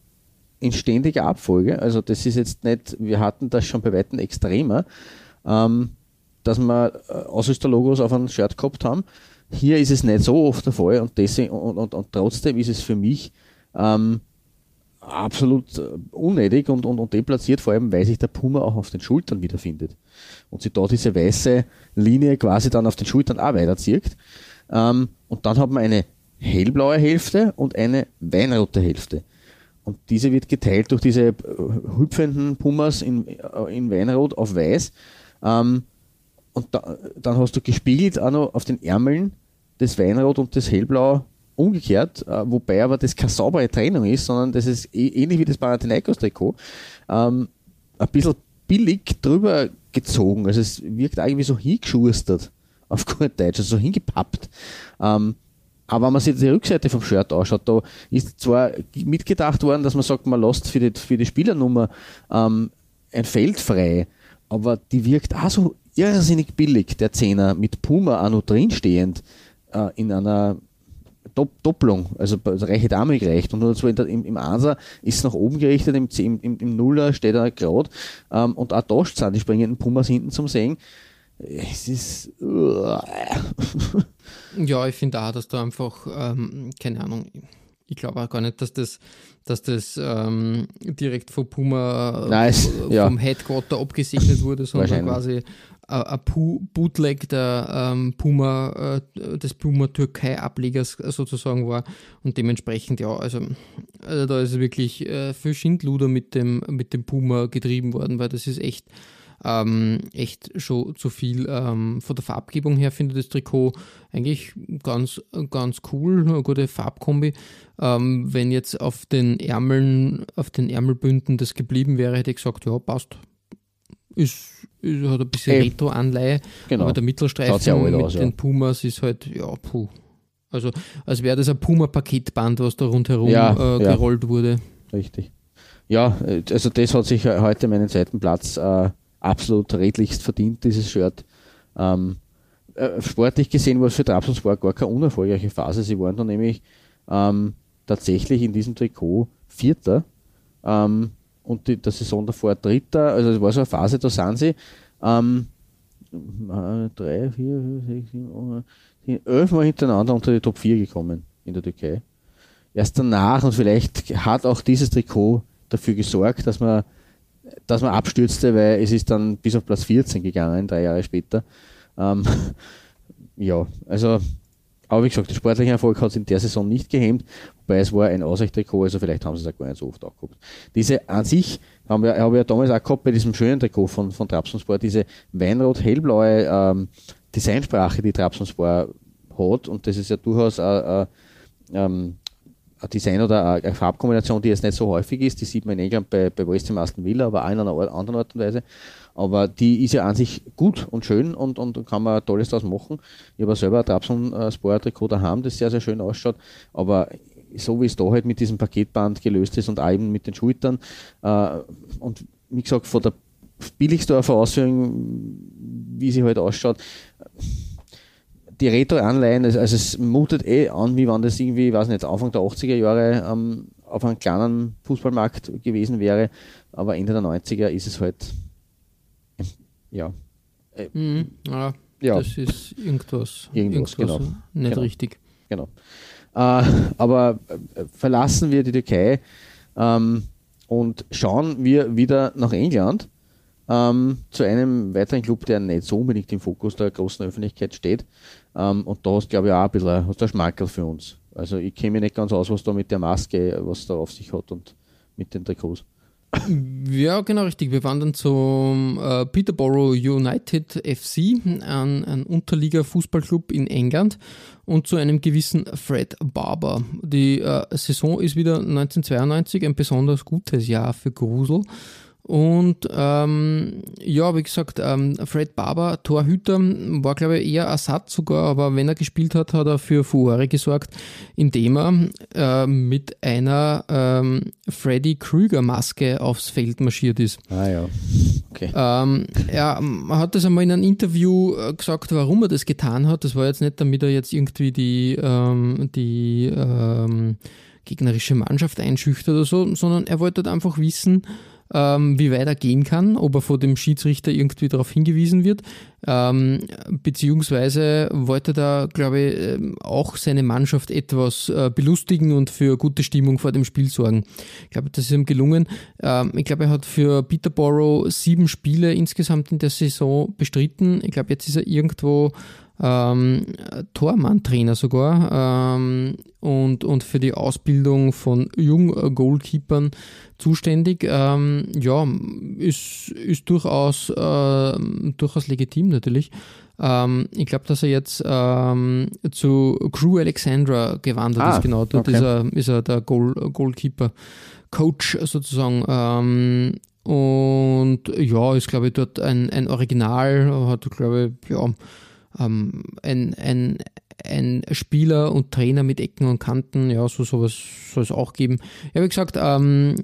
in ständiger Abfolge. Also das ist jetzt nicht, wir hatten das schon bei weitem extremer, ähm, dass wir äh, Ausrüsterlogos auf einem Shirt gehabt haben. Hier ist es nicht so oft der Fall und, deswegen, und, und, und trotzdem ist es für mich ähm, absolut äh, unnötig und, und, und deplatziert, vor allem weil sich der Puma auch auf den Schultern wiederfindet. Und sie da diese weiße Linie quasi dann auf den Schultern auch weiterzieht. Ähm, und dann hat man eine hellblaue Hälfte und eine weinrote Hälfte. Und diese wird geteilt durch diese äh, hüpfenden Pumas in, äh, in Weinrot auf Weiß. Ähm, und da, dann hast du gespiegelt auch noch auf den Ärmeln das Weinrot und das Hellblau umgekehrt, äh, wobei aber das keine saubere Trennung ist, sondern das ist eh, ähnlich wie das Panathinaikos-Trikot, ähm, ein bisschen billig drüber gezogen. Also es wirkt irgendwie so hingeschustert auf gut Deutsch, also so hingepappt. Ähm, aber wenn man sich die Rückseite vom Shirt anschaut, da ist zwar mitgedacht worden, dass man sagt, man lässt für die, für die Spielernummer ähm, ein Feld frei, aber die wirkt auch so irrsinnig billig, der Zehner mit Puma auch noch drinstehend äh, in einer Doppelung, also, reiche Dame gereicht. Und der, im, im Ansa ist es nach oben gerichtet, im, im, im Nuller steht er gerade. Ähm, und auch da sind die springenden Pumas hinten zum Sehen. Es ist. ja, ich finde auch, dass da einfach, ähm, keine Ahnung, ich glaube auch gar nicht, dass das, dass das ähm, direkt vom Puma nice, vom ja. Headquarter abgesegnet wurde, sondern quasi ein Bootleg der ähm, Puma, äh, des Puma Türkei Ablegers sozusagen war und dementsprechend ja, also, also da ist wirklich äh, viel Schindluder mit dem, mit dem Puma getrieben worden, weil das ist echt ähm, echt schon zu viel. Ähm, von der Farbgebung her finde ich das Trikot eigentlich ganz, ganz cool, eine gute Farbkombi. Ähm, wenn jetzt auf den Ärmeln, auf den Ärmelbünden das geblieben wäre, hätte ich gesagt, ja, passt. Ist, hat ein bisschen hey. Retro-Anleihe, genau. aber der Mittelstreifen ja mit aus, den ja. Pumas ist halt, ja, puh. Also, als wäre das ein Puma-Paketband, was da rundherum ja, äh, gerollt wurde. Richtig. Ja, also das hat sich heute meinen zweiten Platz äh, absolut redlichst verdient, dieses Shirt. Ähm, äh, sportlich gesehen war es für Trabzonspor gar keine unerfolgreiche Phase. Sie waren dann nämlich ähm, tatsächlich in diesem Trikot Vierter ähm, und die, der Saison davor Dritter. Also es war so eine Phase, da sind sie ähm, drei, vier, sechs, sieben, elf Mal hintereinander unter die Top 4 gekommen in der Türkei. Erst danach und vielleicht hat auch dieses Trikot dafür gesorgt, dass man, dass man abstürzte, weil es ist dann bis auf Platz 14 gegangen, drei Jahre später. Ähm, ja, also, aber wie gesagt, der sportliche Erfolg hat es in der Saison nicht gehemmt, wobei es war ein Ausweichtrikot, also vielleicht haben sie es auch gar nicht so oft gehabt. Diese an sich habe ich ja damals auch gehabt bei diesem schönen Trikot von, von Trabzonspor, diese weinrot-hellblaue ähm, Designsprache, die Trabzonspor hat und das ist ja durchaus ein, ein, ein Design oder eine Farbkombination, die jetzt nicht so häufig ist, die sieht man in England bei, bei West Ham Aston Villa, aber auch in einer anderen Art und Weise. Aber die ist ja an sich gut und schön und, und kann man Tolles daraus machen. Ich habe selber ein Trabzon-Sport-Trikot daheim, das sehr, sehr schön ausschaut. Aber so wie es da halt mit diesem Paketband gelöst ist und eben mit den Schultern äh, und wie gesagt, von der Billigsdorfer Ausführung, wie sie halt ausschaut, die Retro-Anleihen, also, also, es mutet eh an, wie wenn das irgendwie, ich weiß nicht, Anfang der 80er Jahre ähm, auf einem kleinen Fußballmarkt gewesen wäre, aber Ende der 90er ist es halt, ja. Äh, mhm, ja, ja, das ist irgendwas, irgendwas, irgendwas genau. nicht genau. richtig. Genau. Äh, aber äh, verlassen wir die Türkei ähm, und schauen wir wieder nach England ähm, zu einem weiteren Club, der nicht so unbedingt im Fokus der großen Öffentlichkeit steht. Ähm, und da hast glaube ich auch ein bisschen hast du Schmackel für uns. Also ich kenne mich nicht ganz aus, was da mit der Maske, was da auf sich hat und mit den Trikots. Ja, genau richtig. Wir wandern zum äh, Peterborough United FC, ein, ein Unterliga-Fußballclub in England, und zu einem gewissen Fred Barber. Die äh, Saison ist wieder 1992, ein besonders gutes Jahr für Grusel. Und ähm, ja, wie gesagt, ähm, Fred Barber, Torhüter, war glaube ich eher Ersatz sogar, aber wenn er gespielt hat, hat er für Furore gesorgt, indem er äh, mit einer ähm, Freddy Krüger-Maske aufs Feld marschiert ist. Ah ja. Okay. Ähm, er hat das einmal in einem Interview äh, gesagt, warum er das getan hat. Das war jetzt nicht, damit er jetzt irgendwie die, ähm, die ähm, gegnerische Mannschaft einschüchtert oder so, sondern er wollte halt einfach wissen, ähm, wie weit er gehen kann, ob er vor dem Schiedsrichter irgendwie darauf hingewiesen wird, ähm, beziehungsweise wollte da, glaube ich, ähm, auch seine Mannschaft etwas äh, belustigen und für gute Stimmung vor dem Spiel sorgen. Ich glaube, das ist ihm gelungen. Ähm, ich glaube, er hat für Peterborough sieben Spiele insgesamt in der Saison bestritten. Ich glaube, jetzt ist er irgendwo ähm, Tormann-Trainer sogar ähm, und, und für die Ausbildung von Jung-Goalkeepern zuständig. Ähm, ja, ist, ist durchaus, äh, durchaus legitim natürlich. Ähm, ich glaube, dass er jetzt ähm, zu Crew Alexandra gewandert ah, ist, genau. Dort okay. ist, er, ist er der Goal, Goalkeeper. Coach sozusagen. Ähm, und ja, ist glaube ich dort ein, ein Original, hat glaube ich, ja, ähm, ein, ein, ein Spieler und Trainer mit Ecken und Kanten, ja, so sowas soll es auch geben. Ja, wie gesagt, ähm,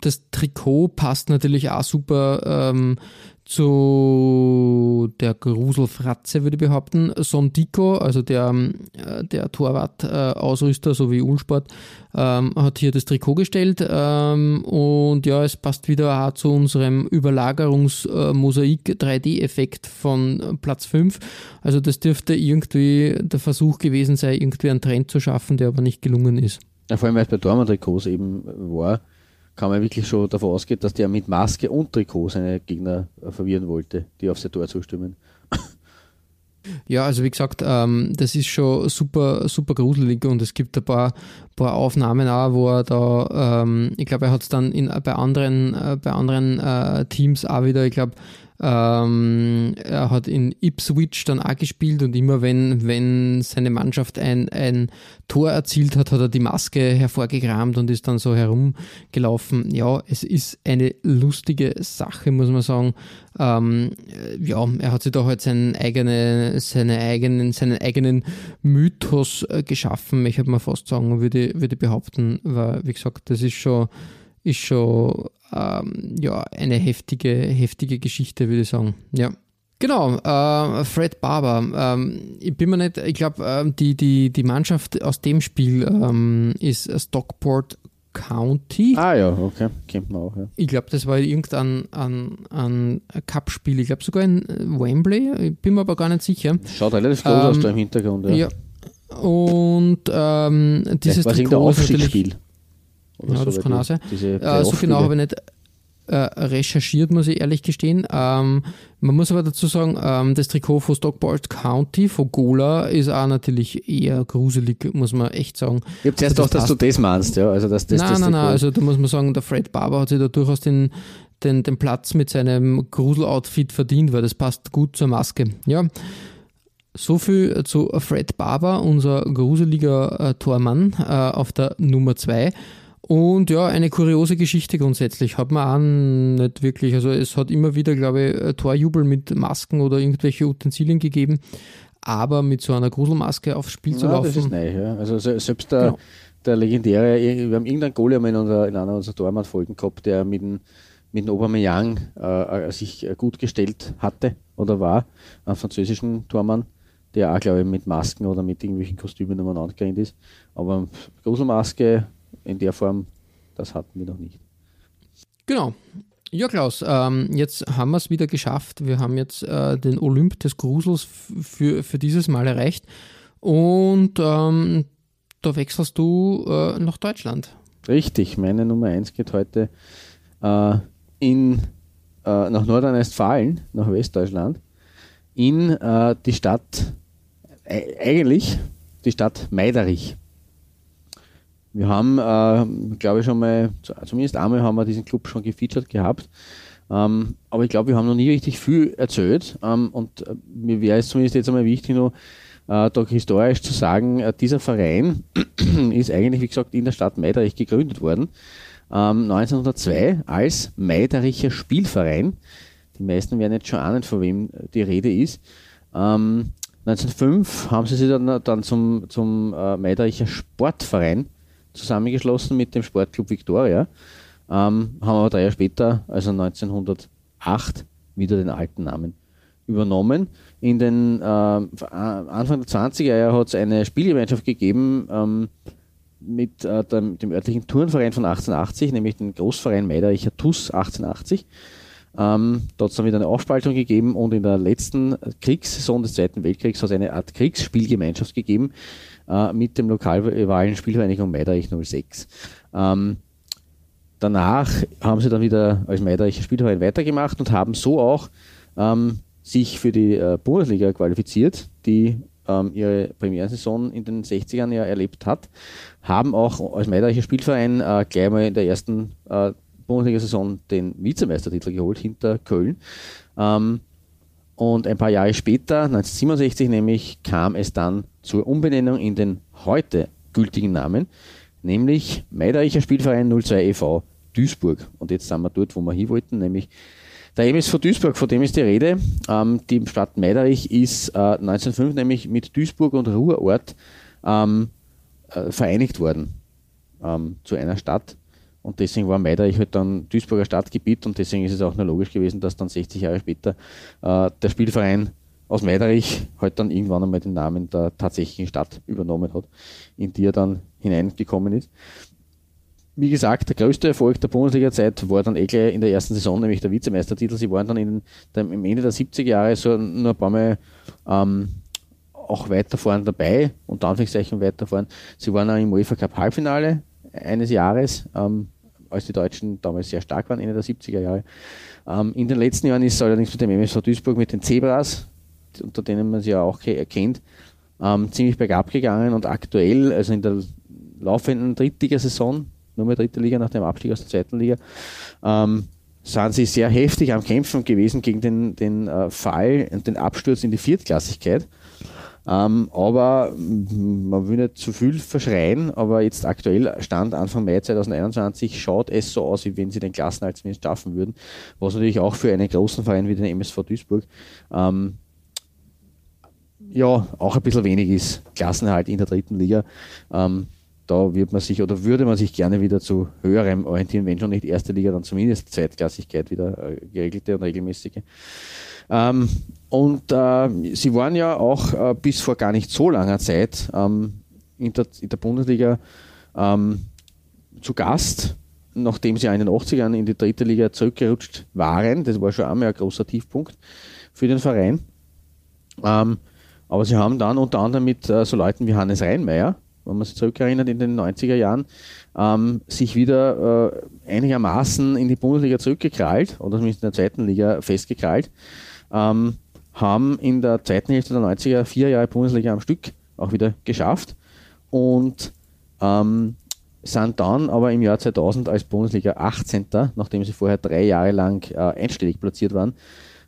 das Trikot passt natürlich auch super ähm, zu der Gruselfratze, würde ich behaupten. Sondiko, also der, äh, der Torwart-Ausrüster, so wie Ulsport, ähm, hat hier das Trikot gestellt. Ähm, und ja, es passt wieder auch zu unserem Überlagerungsmosaik 3D-Effekt von Platz 5. Also das dürfte irgendwie der Versuch gewesen sein, irgendwie einen Trend zu schaffen, der aber nicht gelungen ist. Ja, vor allem, weil es bei Dortmund-Trikots eben war, kann man wirklich schon davon ausgehen, dass der mit Maske und Trikot seine Gegner äh, verwirren wollte, die auf sein Tor zustimmen. Ja, also wie gesagt, ähm, das ist schon super, super gruselig und es gibt ein paar, paar Aufnahmen auch, wo er da, ähm, ich glaube, er hat es dann in, bei anderen, äh, bei anderen äh, Teams auch wieder, ich glaube, ähm, er hat in Ipswich dann auch gespielt und immer wenn, wenn seine Mannschaft ein, ein Tor erzielt hat, hat er die Maske hervorgekramt und ist dann so herumgelaufen. Ja, es ist eine lustige Sache, muss man sagen. Ähm, ja, er hat sich da halt seinen, eigene, seine eigenen, seinen eigenen Mythos äh, geschaffen, ich habe mal fast sagen, würde, würde behaupten, weil, wie gesagt, das ist schon ist schon ähm, ja, eine heftige, heftige Geschichte, würde ich sagen. Ja. Genau, äh, Fred Barber. Ähm, ich bin mir nicht, ich glaube, äh, die, die, die Mannschaft aus dem Spiel ähm, ist Stockport County. Ah ja, okay, kennt man auch. Ja. Ich glaube, das war irgendein ein, ein Cup-Spiel. Ich glaube sogar in Wembley. Ich bin mir aber gar nicht sicher. Schaut relativ groß ähm, aus da im Hintergrund. Ja. ja. Und ähm, dieses Trikot ist natürlich. Ja, so, das kann auch sein. Äh, so genau habe ich nicht äh, recherchiert, muss ich ehrlich gestehen. Ähm, man muss aber dazu sagen, ähm, das Trikot von Stockport County, von Gola, ist auch natürlich eher gruselig, muss man echt sagen. Ich habe zuerst gedacht, dass du das meinst, ja. Also, dass das, nein, das nein, nein, also da muss man sagen, der Fred Barber hat sich da durchaus den, den, den Platz mit seinem Grusel-Outfit verdient, weil das passt gut zur Maske. Ja. So viel zu Fred Barber, unser gruseliger äh, Tormann äh, auf der Nummer 2. Und ja, eine kuriose Geschichte grundsätzlich. Hat man auch nicht wirklich. Also es hat immer wieder, glaube ich, Torjubel mit Masken oder irgendwelche Utensilien gegeben. Aber mit so einer Gruselmaske aufs Spiel ja, zu laufen. Das ist neu, ja. Also selbst der, genau. der legendäre, wir haben irgendeinen Goalie in, unserer, in einer unserer Tormann-Folgen gehabt, der mit dem, mit Aubameyang äh, sich gut gestellt hatte oder war, einen französischen Tormann, der auch, glaube ich, mit Masken oder mit irgendwelchen Kostümen umeinander gerannt ist. Aber Gruselmaske in der Form, das hatten wir noch nicht. Genau. Ja, Klaus, ähm, jetzt haben wir es wieder geschafft. Wir haben jetzt äh, den Olymp des Grusels für, für dieses Mal erreicht. Und ähm, da wechselst du äh, nach Deutschland. Richtig, meine Nummer 1 geht heute äh, in, äh, nach Nordrhein-Westfalen, nach Westdeutschland, in äh, die Stadt, äh, eigentlich die Stadt Meiderich. Wir haben, äh, glaube ich, schon mal, zumindest einmal haben wir diesen Club schon gefeatured gehabt. Ähm, aber ich glaube, wir haben noch nie richtig viel erzählt. Ähm, und äh, mir wäre es zumindest jetzt einmal wichtig, noch äh, doch historisch zu sagen, äh, dieser Verein ist eigentlich, wie gesagt, in der Stadt Meiderich gegründet worden. Ähm, 1902 als Meidericher Spielverein. Die meisten werden jetzt schon ahnen, von wem die Rede ist. Ähm, 1905 haben sie sich dann, dann zum, zum äh, Meidericher Sportverein zusammengeschlossen mit dem Sportclub Victoria, ähm, haben aber drei Jahre später, also 1908, wieder den alten Namen übernommen. In den äh, Anfang der 20er Jahre hat es eine Spielgemeinschaft gegeben ähm, mit äh, dem, dem, örtlichen Turnverein von 1880, nämlich den Großverein Meidericher TUS 1880. Ähm, da hat es dann wieder eine Aufspaltung gegeben und in der letzten Kriegssaison des Zweiten Weltkriegs hat es eine Art Kriegsspielgemeinschaft gegeben, äh, mit dem Lokalwahlen Spielvereinigung Meiderich 06. Ähm, danach haben sie dann wieder als Meidericher Spielverein weitergemacht und haben so auch ähm, sich für die äh, Bundesliga qualifiziert, die ähm, ihre Premiersaison in den 60ern ja erlebt hat, haben auch als Meidericher Spielverein äh, gleich mal in der ersten äh, Bundesliga-Saison den Vizemeistertitel geholt hinter Köln. Ähm, und ein paar Jahre später, 1967 nämlich, kam es dann zur Umbenennung in den heute gültigen Namen, nämlich Meidericher Spielverein 02 e.V. Duisburg. Und jetzt sind wir dort, wo wir hin wollten, nämlich der MSV Duisburg, von dem ist die Rede. Ähm, die Stadt Meiderich ist äh, 1905 nämlich mit Duisburg und Ruhrort ähm, äh, vereinigt worden ähm, zu einer Stadt. Und deswegen war Meiderich halt dann Duisburger Stadtgebiet und deswegen ist es auch nur logisch gewesen, dass dann 60 Jahre später äh, der Spielverein aus Meiderich halt dann irgendwann einmal den Namen der tatsächlichen Stadt übernommen hat, in die er dann hineingekommen ist. Wie gesagt, der größte Erfolg der Bundesliga-Zeit war dann eh gleich in der ersten Saison, nämlich der Vizemeistertitel. Sie waren dann in dem, im Ende der 70er Jahre so nur ein paar Mal ähm, auch weiter vorne dabei, unter Anführungszeichen weiter vorne. Sie waren auch im UEFA Cup Halbfinale eines Jahres, ähm, als die Deutschen damals sehr stark waren, Ende der 70er Jahre. Ähm, in den letzten Jahren ist es allerdings mit dem MSV Duisburg, mit den Zebras, unter denen man sie ja auch erkennt, ähm, ziemlich bergab gegangen und aktuell, also in der laufenden Drittligasaison, nur mehr dritte Liga nach dem Abstieg aus der zweiten Liga, ähm, sind sie sehr heftig am Kämpfen gewesen gegen den, den äh, Fall und den Absturz in die Viertklassigkeit. Ähm, aber man will nicht zu viel verschreien, aber jetzt aktuell Stand Anfang Mai 2021 schaut es so aus, wie wenn sie den Klassenhalt zumindest schaffen würden, was natürlich auch für einen großen Verein wie den MSV Duisburg ähm, ja auch ein bisschen wenig ist. Klassenhalt in der dritten Liga. Ähm, da wird man sich oder würde man sich gerne wieder zu höherem orientieren, wenn schon nicht erste Liga, dann zumindest Zweitklassigkeit wieder äh, geregelte und regelmäßige. Ähm, und äh, sie waren ja auch äh, bis vor gar nicht so langer Zeit ähm, in, der, in, der, Bundesliga ähm, zu Gast, nachdem sie in den 80ern in die dritte Liga zurückgerutscht waren. Das war schon einmal ein großer Tiefpunkt für den Verein. Ähm, aber sie haben dann unter anderem mit äh, so Leuten wie Hannes Reinmeier, wenn man sich zurückerinnert in den 90er Jahren, ähm, sich wieder äh, einigermaßen in die Bundesliga zurückgekrallt oder zumindest in der zweiten Liga festgekrallt, ähm, haben in der zweiten Hälfte der 90er vier Jahre Bundesliga am Stück auch wieder geschafft und ähm, sind dann aber im Jahr 2000 als Bundesliga 18. nachdem sie vorher drei Jahre lang äh, einstellig platziert waren,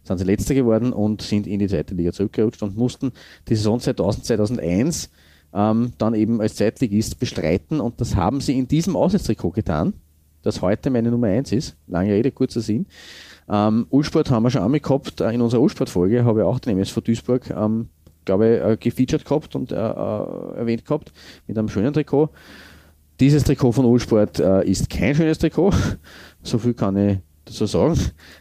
sind sie letzter geworden und sind in die zweite Liga zurückgerutscht und mussten die Saison 2000, 2001 ähm, dann eben als Zweitligist bestreiten und das haben sie in diesem Auswärtstrikot getan, das heute meine Nummer 1 ist. Lange Rede, kurzer Sinn. Ähm, Ulsport haben wir schon einmal gehabt, äh, in unserer Ulsport-Folge habe ich auch den MSV Duisburg, ähm, glaube ich, äh, gefeatured gehabt und äh, äh, erwähnt gehabt mit einem schönen Trikot. Dieses Trikot von Ulsport äh, ist kein schönes Trikot, so viel kann ich dazu sagen.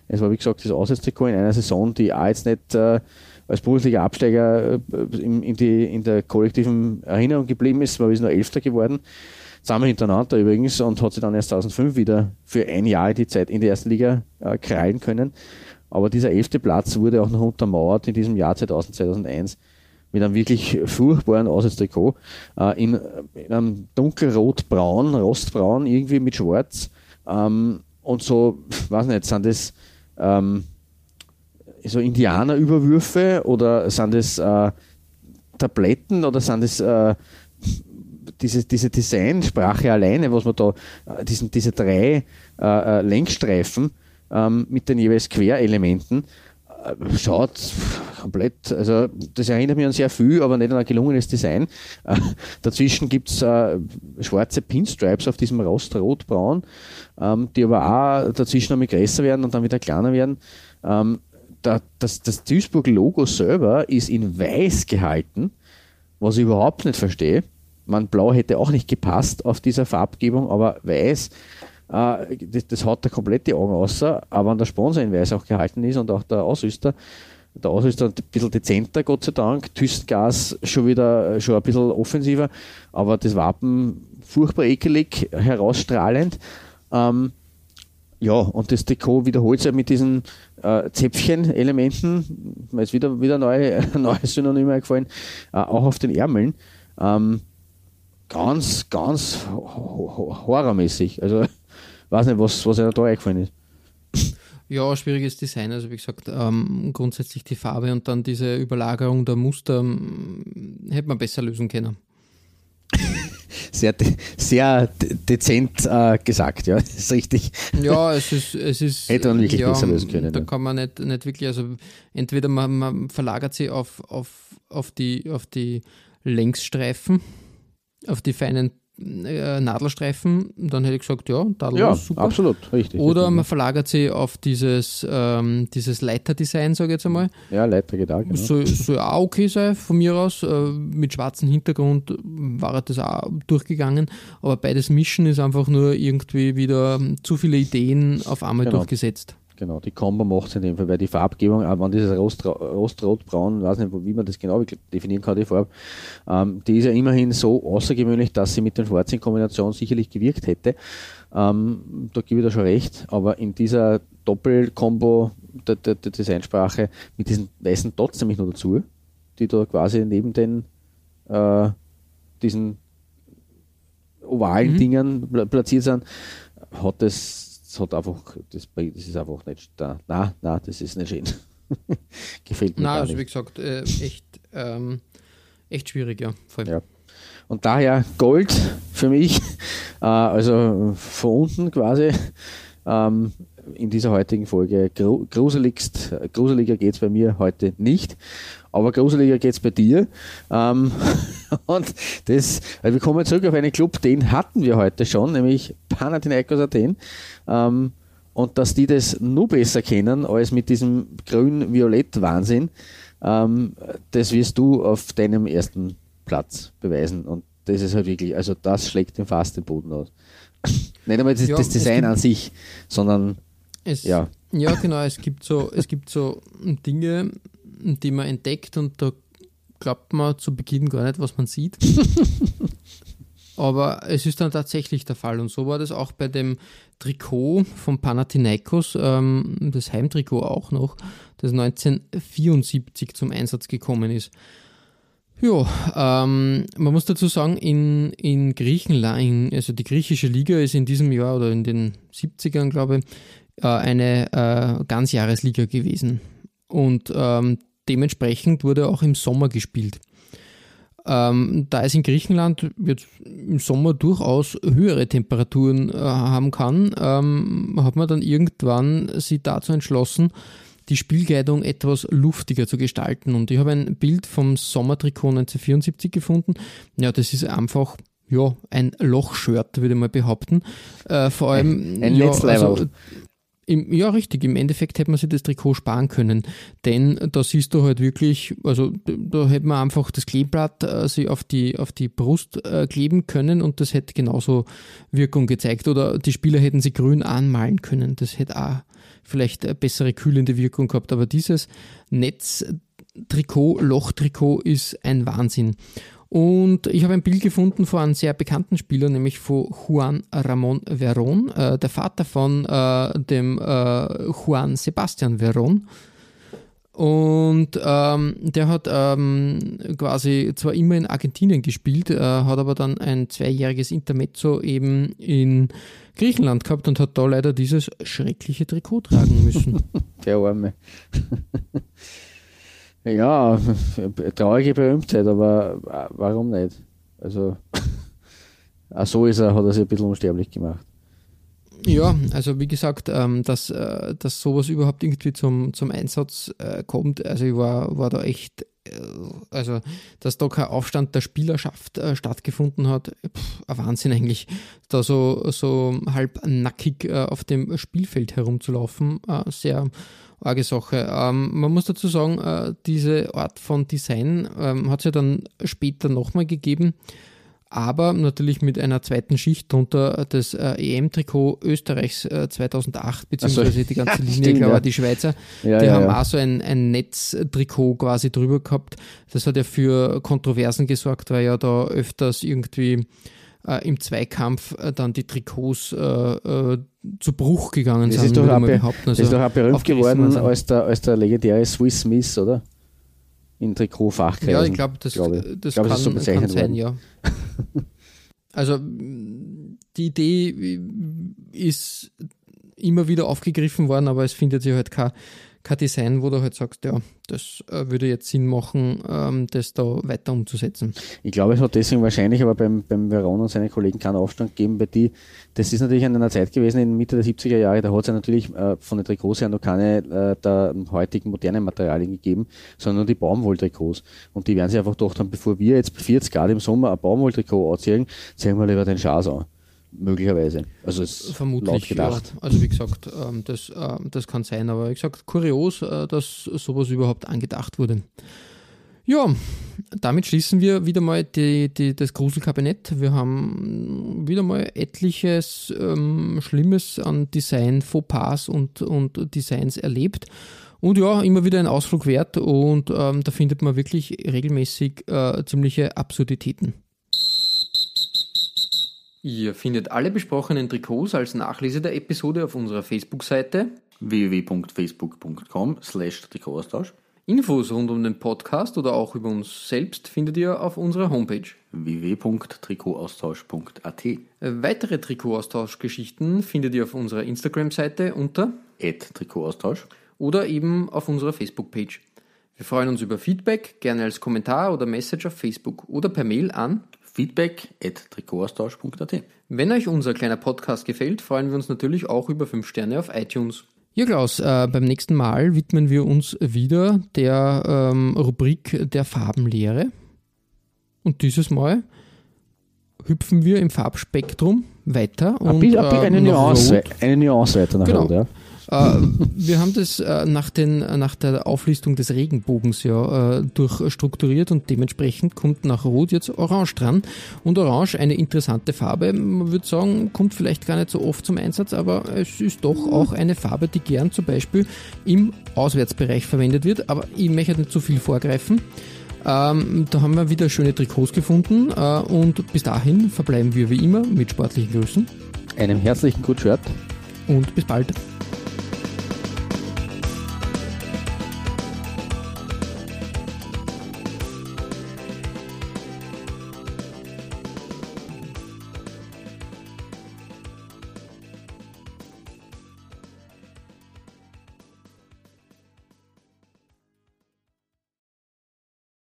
Es war wie gesagt das Auswärtstrikot in einer Saison, die auch jetzt nicht äh, als Bundesliga-Absteiger äh, in, in, in der kollektiven Erinnerung geblieben ist, wir sind nur Elfter geworden. Zusammen hintereinander übrigens und hat sich dann erst 2005 wieder für ein Jahr die Zeit in der ersten Liga äh, krallen können. Aber dieser elfte Platz wurde auch noch untermauert in diesem Jahr 2000, 2001 mit einem wirklich furchtbaren Auswärtstrikot äh, in, in, einem dunkelrot-braun, rostbraun, irgendwie mit schwarz. Ähm, und so, weiß nicht, sind das ähm, so Indianerüberwürfe oder sind das äh, Tabletten oder sind das äh, diese, diese Designsprache alleine, was man da, äh, diesen, diese drei äh, äh, Lenkstreifen ähm, mit den jeweils Querelementen, schaut komplett, also das erinnert mich an sehr viel, aber nicht an ein gelungenes Design. Äh, dazwischen gibt es äh, schwarze Pinstripes auf diesem Rostrotbraun, ähm, die aber auch dazwischen noch größer werden und dann wieder kleiner werden. Ähm, da, das, das Duisburg-Logo selber ist in weiß gehalten, was ich überhaupt nicht verstehe. Man Blau hätte auch nicht gepasst auf dieser Farbgebung, aber weiß, äh, das, das haut da komplett die Augen außer. Aber wenn der Sponsor in weiß auch gehalten ist und auch der Ausrüster, der Ausrüster ein bisschen dezenter, Gott sei Dank. Thystengas schon wieder schon ein bisschen offensiver, aber das Wappen furchtbar ekelig, herausstrahlend. Ähm, ja, und das Trikot wiederholt sich mit diesen äh, Zäpfchen-Elementen, mir ist wieder, wieder neue, neue Synonyme gefallen, äh, auch auf den Ärmeln. Ähm, ganz, ganz horrormäßig. Also, weiß nicht, was, was einem da eingefallen ist. Ja, schwieriges Design. Also wie gesagt, ähm, grundsätzlich die Farbe und dann diese Überlagerung der Muster ähm, hätte man besser lösen können. Sehr, de sehr de dezent äh, gesagt, ja, ist richtig. Ja, es ist. Es ist hätte man wirklich ja, besser lösen können. Da ja. kann man nicht, nicht wirklich, also entweder man, man verlagert sie auf, auf, auf, die, auf die Längsstreifen auf die feinen äh, Nadelstreifen, dann hätte ich gesagt, ja, Tadel ja, super. absolut, richtig. Oder man verlagert sie auf dieses, ähm, dieses Leiterdesign, sage ich jetzt einmal. Ja, Leiter geht auch, genau. Soll, soll auch okay sein, von mir aus. Äh, mit schwarzem Hintergrund war das auch durchgegangen, aber beides mischen ist einfach nur irgendwie wieder zu viele Ideen auf einmal genau. durchgesetzt. Genau, die Combo macht es in dem Fall, weil die Farbgebung, auch wenn dieses Rost, Rostrotbraun, weiß nicht, wie man das genau definieren kann, die Farbe, ähm, die ist ja immerhin so außergewöhnlich, dass sie mit den Schwarzen in Kombination sicherlich gewirkt hätte. Ähm, da gebe ich da schon recht, aber in dieser Doppelkombo der, der, der Designsprache mit diesen weißen Dots nämlich noch dazu, die da quasi neben den äh, diesen ovalen mhm. Dingern platziert sind, hat das das hat einfach, das, das ist einfach nicht da. Nein, nein, das ist nicht schön. Gefällt mir. Nein, also wie gesagt, äh, echt, ähm, echt schwierig, ja. Voll. ja. Und daher Gold für mich, äh, also von unten quasi. Ähm, in dieser heutigen Folge. Gruseligst, gruseliger geht es bei mir heute nicht, aber gruseliger geht es bei dir. Ähm, und das, also wir kommen zurück auf einen Club, den hatten wir heute schon, nämlich Panathinaikos Athen. Ähm, und dass die das nur besser kennen als mit diesem grün-violett-Wahnsinn, ähm, das wirst du auf deinem ersten Platz beweisen. Und das ist halt wirklich, also das schlägt den fast den Boden aus. Nicht einmal das, Ja, das es Design an sich, sondern Es, ja. ja, genau. Es gibt so, es gibt so Dinge, die man entdeckt und da glaubt man zu Beginn gar nicht, was man sieht. Aber es ist dann tatsächlich der Fall. Und so war das auch bei dem Trikot von Panathinaikos, ähm, das Heimtrikot auch noch, das 1974 zum Einsatz gekommen ist. Ja, ähm, man muss dazu sagen, in, in Griechenland, in, also die griechische Liga ist in diesem Jahr oder in den 70ern, glaube ich, äh, eine äh, Ganzjahresliga gewesen. Und ähm, dementsprechend wurde auch im Sommer gespielt. Ähm, da es in Griechenland jetzt im Sommer durchaus höhere Temperaturen äh, haben kann, ähm, hat man dann irgendwann sich dazu entschlossen, die Spielkleidung etwas luftiger zu gestalten. Und ich habe ein Bild vom Sommertrikot 1974 gefunden. Ja, das ist einfach ja, ein Lochshirt, würde ich mal behaupten. Äh, vor allem. ein ja, Netzleiberl. also, im, ja, richtig. Im Endeffekt hätte man sich das Trikot sparen können. Denn da siehst du halt wirklich, also da, hätte man einfach das Kleeblatt äh, sich auf die, auf die Brust äh, kleben können und das hätte genauso Wirkung gezeigt. Oder die Spieler hätten sie grün anmalen können. Das hätte auch vielleicht eine bessere kühlende Wirkung gehabt. Aber dieses Netztrikot, Lochtrikot ist ein Wahnsinn. Und ich habe ein Bild gefunden von einem sehr bekannten Spieler, nämlich von Juan Ramon Verón, äh, der Vater von äh, dem äh, Juan Sebastian Verón. Und ähm, der hat ähm, quasi zwar immer in Argentinien gespielt, äh, hat aber dann ein zweijähriges Intermezzo eben in Griechenland gehabt und hat da leider dieses schreckliche Trikot tragen müssen. Der Arme. Ja, traurige Berühmtheit, aber äh, warum nicht? Also, auch so ist er, hat er sich ein bisschen unsterblich gemacht. Ja, also wie gesagt, ähm, dass, äh, dass sowas überhaupt irgendwie zum, zum Einsatz äh, kommt, also ich war, war da echt, äh, also dass da kein Aufstand der Spielerschaft äh, stattgefunden hat, pff, ein Wahnsinn eigentlich, da so, so halb nackig äh, auf dem Spielfeld herumzulaufen, sehr arge Sache. Ähm, man muss dazu sagen, äh, diese Art von Design ähm, hat es ja dann später nochmal gegeben, aber natürlich mit einer zweiten Schicht drunter das äh, EM-Trikot Österreichs äh, 2008, beziehungsweise die ganze Linie, stimmt, glaube ich, ja. die Schweizer, Ja, die ja, haben auch so ein, ein Netztrikot quasi drüber gehabt. Das hat ja für Kontroversen gesorgt, weil ja da öfters irgendwie äh, im Zweikampf äh, dann die Trikots äh, äh, zu Bruch gegangen Das sind, ist doch auch, behaupten. das Also, ist doch auch berühmt geworden als der, als der legendäre Swiss Smith, oder? In Trikotfachkreisen. Ja, ich glaube, das, glaube ich. das Ich glaube, kann, ist so kann bezeichnet sein, worden. ja. Also die Idee ist immer wieder aufgegriffen worden, aber es findet sich halt kein, kein Design, wo du halt sagst, ja, das äh, würde jetzt Sinn machen, ähm, das da weiter umzusetzen. Ich glaube, es hat deswegen wahrscheinlich aber beim, beim Veron und seinen Kollegen keinen Aufstand gegeben, weil die, das ist natürlich in einer Zeit gewesen, in Mitte der 70er Jahre, da hat es ja natürlich äh, von den Trikots her noch keine äh, der heutigen modernen Materialien gegeben, sondern nur die Baumwolltrikots. Und die werden sich einfach gedacht haben, bevor wir jetzt bei 40 Grad im Sommer ein Baumwolltrikot anziehen, ziehen wir lieber den Schaß an. Möglicherweise. Also es Vermutlich, ja. gedacht. Also wie gesagt, ähm, das, ähm, das kann sein, aber wie gesagt, kurios, äh, dass sowas überhaupt angedacht wurde. Ja, damit schließen wir wieder mal die, die, das Gruselkabinett. Wir haben wieder mal etliches ähm, Schlimmes an Design, Fauxpas und, und Designs erlebt. Und ja, immer wieder ein Ausflug wert und ähm, da findet man wirklich regelmäßig äh, ziemliche Absurditäten. Ihr findet alle besprochenen Trikots als Nachlese der Episode auf unserer Facebook-Seite. www.facebook.com slash Trikotaustausch Infos rund um den Podcast oder auch über uns selbst findet ihr auf unserer Homepage. www.trikotaustausch.at Weitere Trikotaustauschgeschichten findet ihr auf unserer Instagram-Seite unter Trikotaustausch oder eben auf unserer Facebook-Page. Wir freuen uns über Feedback, gerne als Kommentar oder Message auf Facebook oder per Mail an. Feedback at Wenn euch unser kleiner Podcast gefällt, freuen wir uns natürlich auch über 5 Sterne auf iTunes. Ja, Klaus, äh, beim nächsten Mal widmen wir uns wieder der ähm, Rubrik der Farbenlehre. Und dieses Mal hüpfen wir im Farbspektrum weiter. Ein Und, bisschen- ein bisschen ähm, eine, Nuance, eine Nuance weiter nach Genau. Rot, ja. Äh, wir haben das äh, nach, den, nach der Auflistung des Regenbogens ja äh, durchstrukturiert und dementsprechend kommt nach Rot jetzt Orange dran. Und Orange, eine interessante Farbe, man würde sagen, kommt vielleicht gar nicht so oft zum Einsatz, aber es ist doch auch eine Farbe, die gern zum Beispiel im Auswärtsbereich verwendet wird. Aber ich möchte nicht zu viel vorgreifen. Ähm, da haben wir wieder schöne Trikots gefunden äh, und bis dahin verbleiben wir wie immer mit sportlichen Grüßen Einem herzlichen Good Shirt. und bis bald.